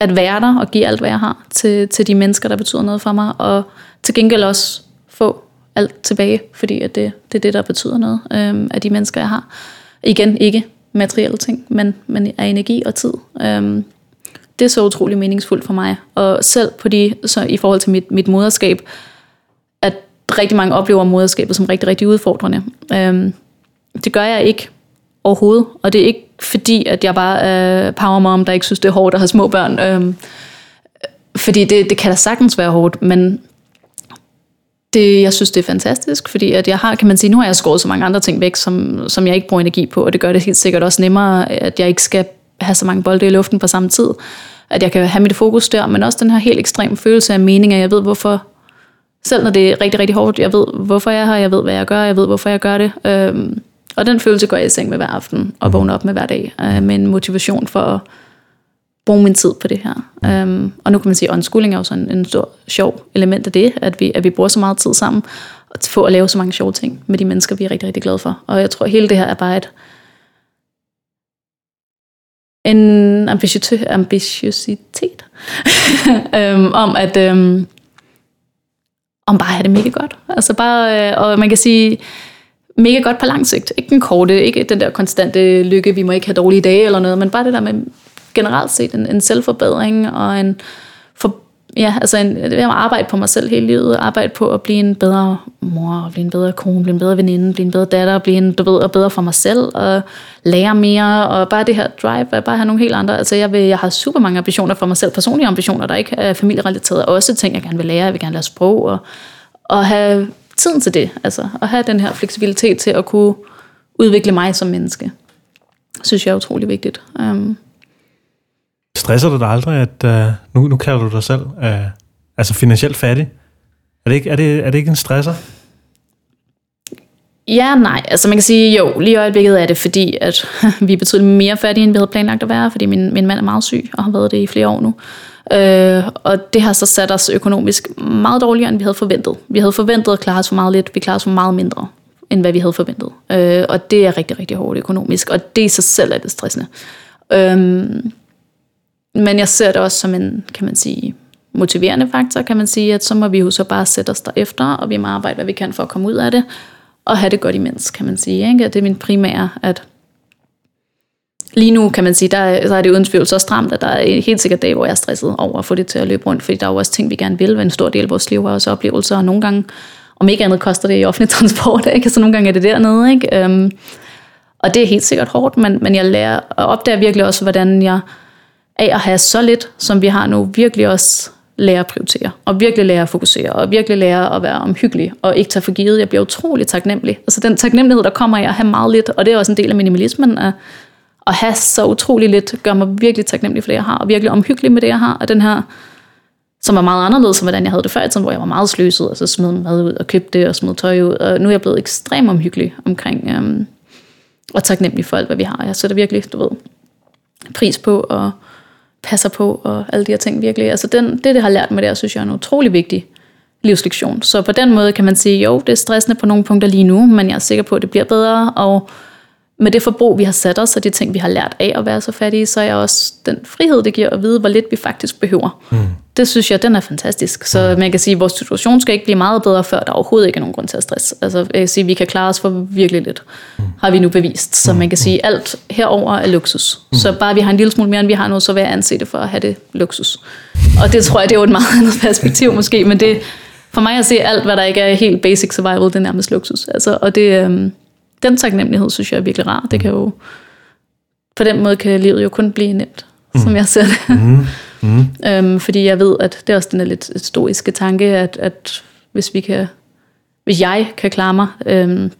at være der og give alt, hvad jeg har til, til de mennesker, der betyder noget for mig, og til gengæld også få alt tilbage, fordi at det, det er det, der betyder noget øhm, af de mennesker, jeg har. Igen, ikke materielle ting, men, men af energi og tid. Øhm, det er så utrolig meningsfuldt for mig. Og selv på de, så i forhold til mit, mit moderskab, at rigtig mange oplever moderskabet som rigtig, rigtig udfordrende. Øhm, det gør jeg ikke overhovedet, og det er ikke fordi, at jeg bare er power mom, der ikke synes, det er hårdt at have små børn. Øhm, fordi det, det kan da sagtens være hårdt, men det, jeg synes, det er fantastisk, fordi at jeg har, kan man sige, nu har jeg skåret så mange andre ting væk, som, som jeg ikke bruger energi på, og det gør det helt sikkert også nemmere, at jeg ikke skal have så mange bolde i luften på samme tid. At jeg kan have mit fokus der, men også den her helt ekstrem følelse af mening, at jeg ved, hvorfor, selv når det er rigtig, rigtig hårdt, jeg ved, hvorfor jeg er her, jeg ved, hvad jeg gør, jeg ved, hvorfor jeg gør det. Øhm, og den følelse går jeg i seng med hver aften, og vågner op med hver dag, øh, med en motivation for at bruge min tid på det her. Um, og nu kan man sige, at unschooling er jo sådan en stor, sjov element af det, at vi, at vi bruger så meget tid sammen, og få at lave så mange sjove ting med de mennesker, vi er rigtig, rigtig glade for. Og jeg tror, at hele det her er bare et, en ambitiø- ambitiøsitet um, [laughs] om at um, om bare at have det mega godt. Altså bare, øh, og man kan sige, mega godt på lang sigt. Ikke den korte, ikke den der konstante lykke, vi må ikke have dårlige dage eller noget, men bare det der med generelt set en, en selvforbedring og en, for, ja, altså en, det at arbejde på mig selv hele livet, arbejde på at blive en bedre mor, blive en bedre kone, blive en bedre veninde, blive en bedre datter, blive en, du ved, og bedre for mig selv, og lære mere, og bare det her drive, at bare have nogle helt andre, altså jeg, vil, jeg har super mange ambitioner for mig selv, personlige ambitioner, der ikke er familierelaterede, også ting, jeg gerne vil lære, jeg vil gerne lære sprog, og, og have tiden til det, altså at have den her fleksibilitet til at kunne udvikle mig som menneske, synes jeg er utrolig vigtigt. Um, Stresser du dig aldrig, at uh, nu, nu kalder du dig selv uh, altså finansielt fattig? Er det, ikke, er, det, er det ikke en stresser? Ja, nej. Altså man kan sige, jo, lige i øjeblikket er det, fordi at [laughs] vi er betydeligt mere fattige, end vi havde planlagt at være, fordi min, min mand er meget syg, og har været det i flere år nu. Øh, og det har så sat os økonomisk meget dårligere, end vi havde forventet. Vi havde forventet at klare os for meget lidt, vi klarer os for meget mindre, end hvad vi havde forventet. Øh, og det er rigtig, rigtig hårdt økonomisk, og det i sig selv er det stressende. Øh, men jeg ser det også som en, kan man sige, motiverende faktor, kan man sige, at så må vi jo så bare sætte os derefter, og vi må arbejde, hvad vi kan for at komme ud af det, og have det godt imens, kan man sige. Ikke? Det er min primære, at lige nu kan man sige, der, der er det uden tvivl så stramt, at der er helt sikkert dage, hvor jeg er stresset over at få det til at løbe rundt, fordi der er jo også ting, vi gerne vil, en stor del af vores liv er også oplevelser, og nogle gange, om ikke andet koster det i offentlig [laughs] transport, ikke? så nogle gange er det dernede. Ikke? Øhm, og det er helt sikkert hårdt, men, men jeg lærer og opdager virkelig også, hvordan jeg af at have så lidt, som vi har nu, virkelig også lære at prioritere, og virkelig lære at fokusere, og virkelig lære at være omhyggelig, og ikke tage for givet. Jeg bliver utrolig taknemmelig. Altså den taknemmelighed, der kommer af at have meget lidt, og det er også en del af minimalismen, at, at have så utrolig lidt, gør mig virkelig taknemmelig for det, jeg har, og virkelig omhyggelig med det, jeg har, og den her, som er meget anderledes, end hvordan jeg havde det før i tiden, hvor jeg var meget sløset, og så smed mad ud, og købte det, og smed tøj ud, og nu er jeg blevet ekstremt omhyggelig omkring, øhm, og taknemmelig for alt, hvad vi har. Jeg sætter virkelig, du ved, pris på, og passer på, og alle de her ting virkelig. Altså den, det, det har lært mig der, synes jeg er en utrolig vigtig livslektion. Så på den måde kan man sige, jo, det er stressende på nogle punkter lige nu, men jeg er sikker på, at det bliver bedre, og med det forbrug, vi har sat os, og de ting, vi har lært af at være så fattige, så er også den frihed, det giver at vide, hvor lidt vi faktisk behøver. Mm. Det synes jeg, den er fantastisk. Så mm. man kan sige, at vores situation skal ikke blive meget bedre, før der overhovedet ikke er nogen grund til at stress. Altså, jeg kan sige, at vi kan klare os for virkelig lidt, mm. har vi nu bevist. Så man kan sige, at alt herover er luksus. Mm. Så bare vi har en lille smule mere, end vi har nu, så vil jeg anse det for at have det luksus. Og det tror jeg, det er jo et meget [laughs] andet perspektiv måske, men det, for mig at se alt, hvad der ikke er helt basic survival, det er nærmest luksus. Altså, og det, øhm, den taknemmelighed, synes jeg er virkelig rar. Det kan jo, på den måde kan livet jo kun blive nemt, mm. som jeg ser det. Mm. Mm. [laughs] øhm, fordi jeg ved, at det er også den der lidt stoiske tanke, at, at hvis vi kan, hvis jeg kan klare mig øhm,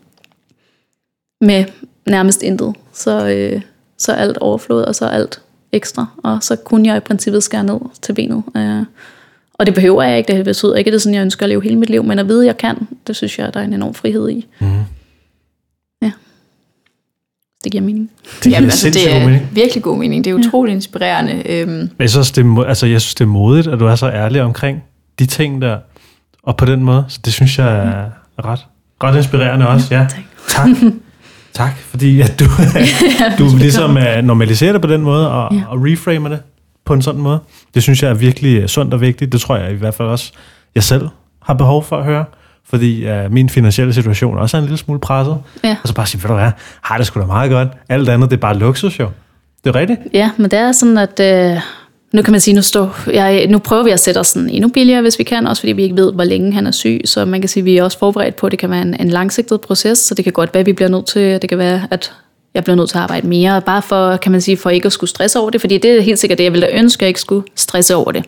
med nærmest intet, så, øh, så er alt overflod, og så er alt ekstra, og så kunne jeg i princippet skære ned til benet. Øh, og det behøver jeg ikke, det betyder ikke, at det er sådan, jeg ønsker at leve hele mit liv, men at vide, at jeg kan, det synes jeg, der er en enorm frihed i. Mm. Det giver mening. Det giver Jamen, altså, det er mening. virkelig god mening. Det er utrolig ja. inspirerende. Øhm. Jeg synes, det er, altså, jeg synes, det er modigt, at du er så ærlig omkring de ting der. Og på den måde. Så det synes jeg er ret, ret inspirerende også. Ja, tak. tak. [laughs] tak, fordi at du, du ligesom uh, normaliserer det på den måde, og, ja. og reframer det på en sådan måde. Det synes jeg er virkelig sundt og vigtigt. Det tror jeg i hvert fald også, jeg selv har behov for at høre fordi uh, min finansielle situation også er en lille smule presset. Ja. Og så bare sige, ved du hvad, har det sgu da meget godt. Alt andet, det er bare luksus jo. Det er rigtigt. Ja, men det er sådan, at øh, nu kan man sige, nu, står, jeg, nu prøver vi at sætte os sådan endnu billigere, hvis vi kan, også fordi vi ikke ved, hvor længe han er syg. Så man kan sige, at vi er også forberedt på, at det kan være en, en langsigtet proces, så det kan godt være, at vi bliver nødt til, det kan være, at jeg bliver nødt til at arbejde mere, bare for, kan man sige, for ikke at skulle stresse over det, fordi det er helt sikkert det, jeg ville ønske, at jeg ikke skulle stresse over det.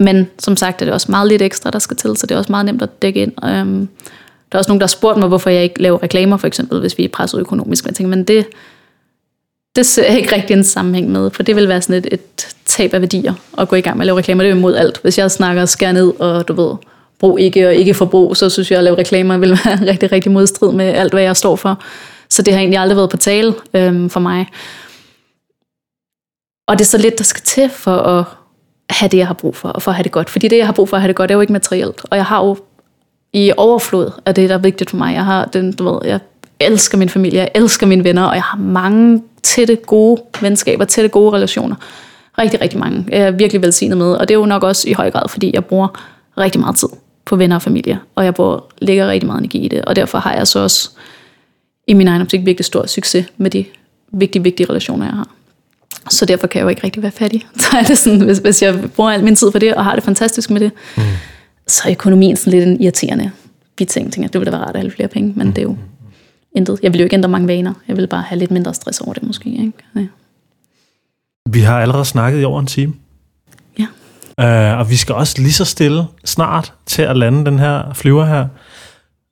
Men som sagt er det også meget lidt ekstra, der skal til, så det er også meget nemt at dække ind. Øhm, der er også nogen, der har spurgt mig, hvorfor jeg ikke laver reklamer, for eksempel, hvis vi er presset økonomisk. Men jeg tænker, men det, det ser jeg ikke rigtig en sammenhæng med, for det vil være sådan et, et tab af værdier at gå i gang med at lave reklamer. Det er imod alt. Hvis jeg snakker skær ned, og du ved, brug ikke og ikke forbrug, så synes jeg, at lave reklamer vil være [laughs] rigtig, rigtig modstrid med alt, hvad jeg står for. Så det har egentlig aldrig været på tale øhm, for mig. Og det er så lidt, der skal til for at have det, jeg har brug for, og for at have det godt. Fordi det, jeg har brug for at have det godt, er jo ikke materielt. Og jeg har jo i overflod af det, der er vigtigt for mig. Jeg har den, du ved, jeg elsker min familie, jeg elsker mine venner, og jeg har mange tætte, gode venskaber, tætte, gode relationer. Rigtig, rigtig mange. Jeg er virkelig velsignet med, og det er jo nok også i høj grad, fordi jeg bruger rigtig meget tid på venner og familie, og jeg bruger, lægger rigtig meget energi i det, og derfor har jeg så også i min egen optik virkelig stor succes med de vigtige, vigtige relationer, jeg har. Så derfor kan jeg jo ikke rigtig være fattig. [laughs] Så er det sådan, hvis, hvis jeg bruger al min tid på det, og har det fantastisk med det, mm. så er økonomien sådan lidt en irriterende biting. Tænker, det ville da være rart at have flere penge, men mm. det er jo intet. Jeg vil jo ikke ændre mange vaner. Jeg vil bare have lidt mindre stress over det måske. Ikke? Ja. Vi har allerede snakket i over en time. Ja. Uh, og vi skal også lige så stille snart til at lande den her flyver her.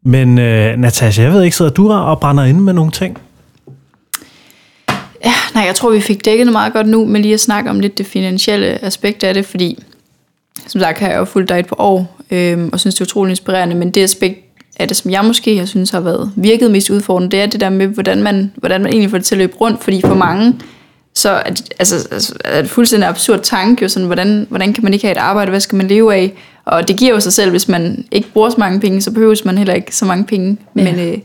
Men uh, Natasha, jeg ved ikke, sidder du og brænder inde med nogle ting? Ja, nej, jeg tror, vi fik dækket det meget godt nu, med lige at snakke om lidt det finansielle aspekt af det, fordi som sagt har jeg jo fulgt dig et par år, øhm, og synes, det er utrolig inspirerende, men det aspekt af det, som jeg måske jeg synes har været virket mest udfordrende, det er det der med, hvordan man, hvordan man egentlig får det til at løbe rundt, fordi for mange, så er det, altså, altså, er det fuldstændig absurd tanke, jo sådan, hvordan, hvordan kan man ikke have et arbejde, hvad skal man leve af? Og det giver jo sig selv, hvis man ikke bruger så mange penge, så behøver man heller ikke så mange penge. Ja. Men, øh,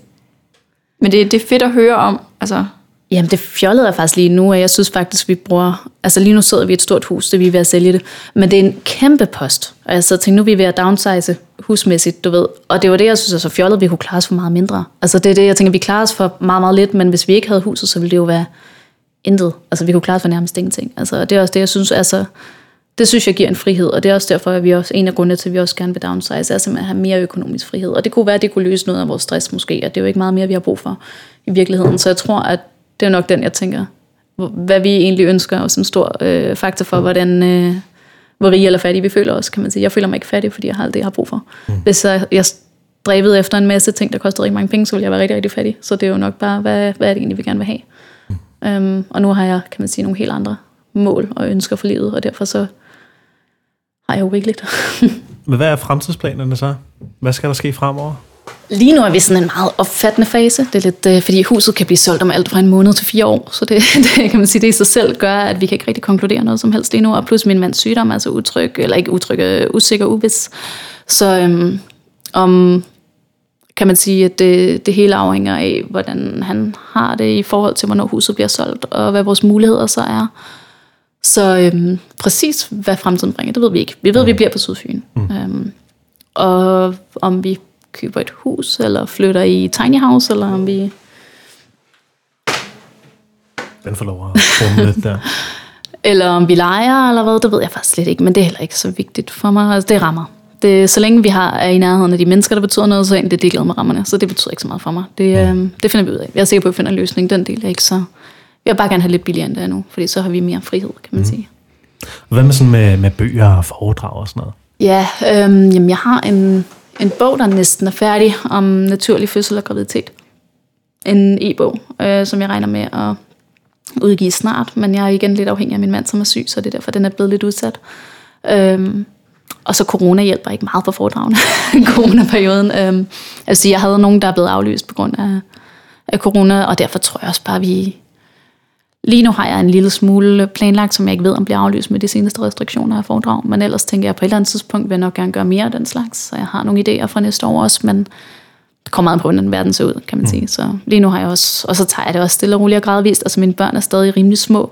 men det, det er fedt at høre om, altså Jamen det fjollede jeg faktisk lige nu, og jeg synes faktisk, vi bruger... Altså lige nu sidder vi i et stort hus, det vi er ved at sælge det. Men det er en kæmpe post. Og jeg så tænkte, nu er vi ved at downsize husmæssigt, du ved. Og det var det, jeg synes er så fjollet, vi kunne klare os for meget mindre. Altså det er det, jeg tænker, vi klarer os for meget, meget lidt, men hvis vi ikke havde huset, så ville det jo være intet. Altså vi kunne klare os for nærmest ingenting. Altså det er også det, jeg synes altså... Det synes jeg giver en frihed, og det er også derfor, at vi også, en af grundene til, at vi også gerne vil downsize, er simpelthen at have mere økonomisk frihed. Og det kunne være, at det kunne løse noget af vores stress måske, og det er jo ikke meget mere, vi har brug for i virkeligheden. Så jeg tror, at det er nok den, jeg tænker, hvad vi egentlig ønsker, og en stor øh, faktor for, hvordan, øh, hvor rige eller fattige vi føler os, kan man sige. Jeg føler mig ikke fattig, fordi jeg har alt det, jeg har brug for. Mm. Hvis jeg, jeg stræbede efter en masse ting, der kostede rigtig mange penge, så ville jeg være rigtig, rigtig fattig. Så det er jo nok bare, hvad, hvad er det egentlig, vi gerne vil have. Mm. Um, og nu har jeg, kan man sige, nogle helt andre mål og ønsker for livet, og derfor så har jeg jo rigeligt. Men [laughs] hvad er fremtidsplanerne så? Hvad skal der ske fremover? Lige nu er vi sådan en meget opfattende fase. Det er lidt, øh, fordi huset kan blive solgt om alt fra en måned til fire år. Så det, [laughs] det kan man sige, det i sig selv gør, at vi kan ikke rigtig konkludere noget som helst lige nu. Og plus min mands sygdom er så utryg, eller ikke utryg, øh, usikker, uvis. Så øhm, om, kan man sige, at det, det hele afhænger af, hvordan han har det i forhold til, hvornår huset bliver solgt, og hvad vores muligheder så er. Så øhm, præcis hvad fremtiden bringer, det ved vi ikke. Vi ved, at vi bliver på Sydfyn. Mm. Øhm, og om vi køber et hus, eller flytter i tiny house, eller om vi... Den får lov at lidt der. [laughs] eller om vi leger, eller hvad, det ved jeg faktisk slet ikke, men det er heller ikke så vigtigt for mig. Altså, det rammer. Det, så længe vi har er i nærheden af de mennesker, der betyder noget, så er det ligeglad med rammerne. Så det betyder ikke så meget for mig. Det, ja. øhm, det finder vi ud af. Jeg er sikker på, at vi finder en løsning. Den del er ikke så... Jeg vil bare gerne have lidt billigere end det nu, fordi så har vi mere frihed, kan man mm. sige. Hvad med sådan med, med bøger og foredrag og sådan noget? Ja, øhm, jamen jeg har en, en bog, der næsten er færdig om naturlig fødsel og graviditet. En e-bog, øh, som jeg regner med at udgive snart, men jeg er igen lidt afhængig af min mand, som er syg, så det er derfor, den er blevet lidt udsat. Øhm, og så corona hjælper ikke meget på foredragene, [laughs] coronaperioden. Øhm, altså, jeg havde nogen, der er blevet aflyst på grund af, af corona, og derfor tror jeg også bare, at vi Lige nu har jeg en lille smule planlagt, som jeg ikke ved, om bliver aflyst med de seneste restriktioner af foredrag. Men ellers tænker jeg, på et eller andet tidspunkt vil jeg nok gerne gøre mere af den slags. Så jeg har nogle idéer fra næste år også, men det kommer meget på, hvordan verden ser ud, kan man mm. sige. Så lige nu har jeg også, og så tager jeg det også stille og roligt og gradvist. Altså mine børn er stadig rimelig små,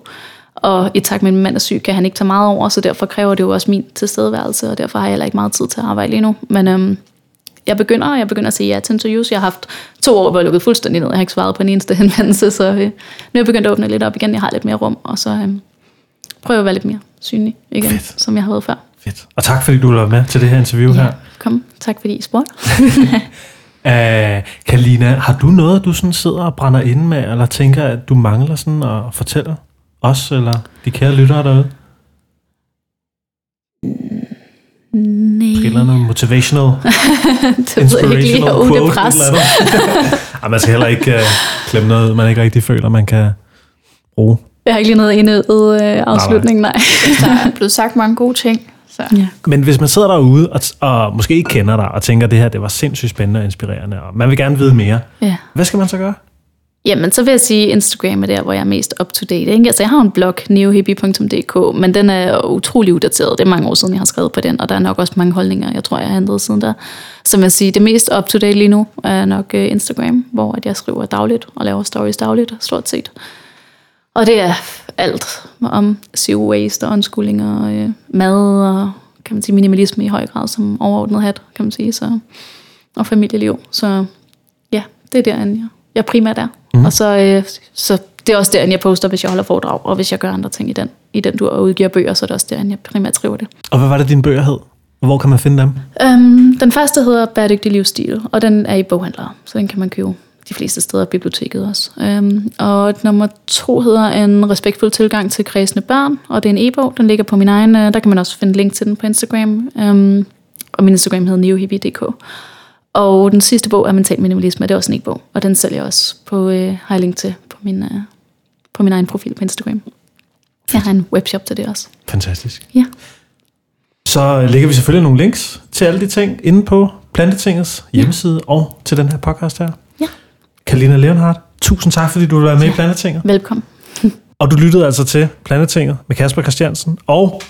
og i takt med, at min mand er syg, kan han ikke tage meget over, så derfor kræver det jo også min tilstedeværelse, og derfor har jeg heller ikke meget tid til at arbejde lige nu. Men øhm, jeg begynder, jeg begynder at sige ja til interviews. Jeg har haft to år, hvor jeg lukket fuldstændig ned. Jeg har ikke svaret på en eneste [laughs] henvendelse, så øh, nu er jeg begyndt at åbne lidt op igen. Jeg har lidt mere rum, og så øh, prøver jeg at være lidt mere synlig igen, Fedt. som jeg har været før. Fedt. Og tak fordi du være med til det her interview her. Kom, tak fordi I spurgte. [laughs] Uh, Kalina, har du noget, du sådan sidder og brænder inde med, eller tænker, at du mangler sådan at fortælle os, eller de kære lyttere derude? Nej, [laughs] et eller andet motivational, det ikke inspirational det quote. pres. [laughs] eller. Ej, man skal heller ikke uh, klemme noget, man ikke rigtig føler, man kan bruge. Jeg har ikke lige noget indøvet øh, afslutning, nej. Der er blevet sagt mange gode ting. Så. Ja. Men hvis man sidder derude og, og måske ikke kender dig, og tænker, at det her det var sindssygt spændende og inspirerende, og man vil gerne vide mere, ja. hvad skal man så gøre? Jamen, så vil jeg sige, at Instagram er der, hvor jeg er mest up-to-date. Ikke? Altså, jeg har en blog, neohippie.dk, men den er utrolig uddateret. Det er mange år siden, jeg har skrevet på den, og der er nok også mange holdninger, jeg tror, jeg har ændret siden der. Så man siger, det mest up-to-date lige nu er nok øh, Instagram, hvor at jeg skriver dagligt og laver stories dagligt, stort set. Og det er alt om zero waste og unschooling og øh, mad og kan man sige, minimalisme i høj grad som overordnet hat, kan man sige. Så, og familieliv. Så ja, det er der, jeg, jeg primært er. Mm. Og så, øh, så det er også derinde, jeg poster, hvis jeg holder foredrag, og hvis jeg gør andre ting i den, i den du udgiver bøger, så er det også derinde, jeg primært skriver det. Og hvad var det, dine bøger hed? Hvor kan man finde dem? Um, den første hedder Bæredygtig livsstil, og den er i boghandlere, så den kan man købe de fleste steder, biblioteket også. Um, og nummer to hedder En respektfuld tilgang til kredsende børn, og det er en e-bog, den ligger på min egen, uh, der kan man også finde link til den på Instagram, um, og min Instagram hedder neohippie.dk. Og den sidste bog er Mental Minimalisme, det er også en e-bog, og den sælger jeg også på, uh, har jeg link til på min, uh, på min egen profil på Instagram. Jeg har en webshop til det også. Fantastisk. Ja. Så lægger vi selvfølgelig nogle links til alle de ting inde på Plantetingets hjemmeside og til den her podcast her. Ja. Kalina Leonhardt, tusind tak, fordi du vil være med i Plantetinget. Velkommen. Og du lyttede altså til Plantetinget med Kasper Christiansen. Og,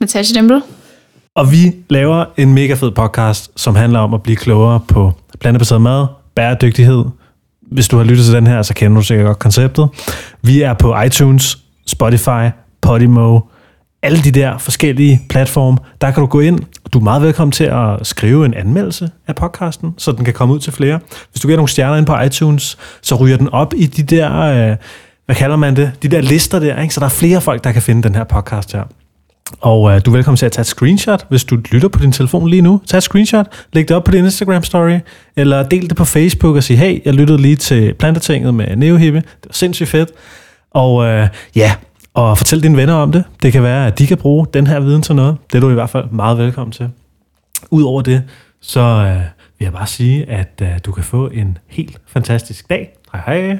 Natasha Dembel og vi laver en mega fed podcast, som handler om at blive klogere på plantebaseret mad, bæredygtighed. Hvis du har lyttet til den her, så kender du sikkert godt konceptet. Vi er på iTunes, Spotify, Podimo, alle de der forskellige platforme, der kan du gå ind. Du er meget velkommen til at skrive en anmeldelse af podcasten, så den kan komme ud til flere. Hvis du giver nogle stjerner ind på iTunes, så ryger den op i de der, øh, hvad kalder man det, de der lister der, ikke? så der er flere folk, der kan finde den her podcast her. Og øh, du er velkommen til at tage et screenshot, hvis du lytter på din telefon lige nu. Tag et screenshot, læg det op på din Instagram story, eller del det på Facebook og sig, hey, jeg lyttede lige til Plantetinget med Neohippe. Det var sindssygt fedt. Og øh, ja, og fortæl dine venner om det. Det kan være, at de kan bruge den her viden til noget. Det er du i hvert fald meget velkommen til. Udover det, så øh, vil jeg bare sige, at øh, du kan få en helt fantastisk dag. Hej hej.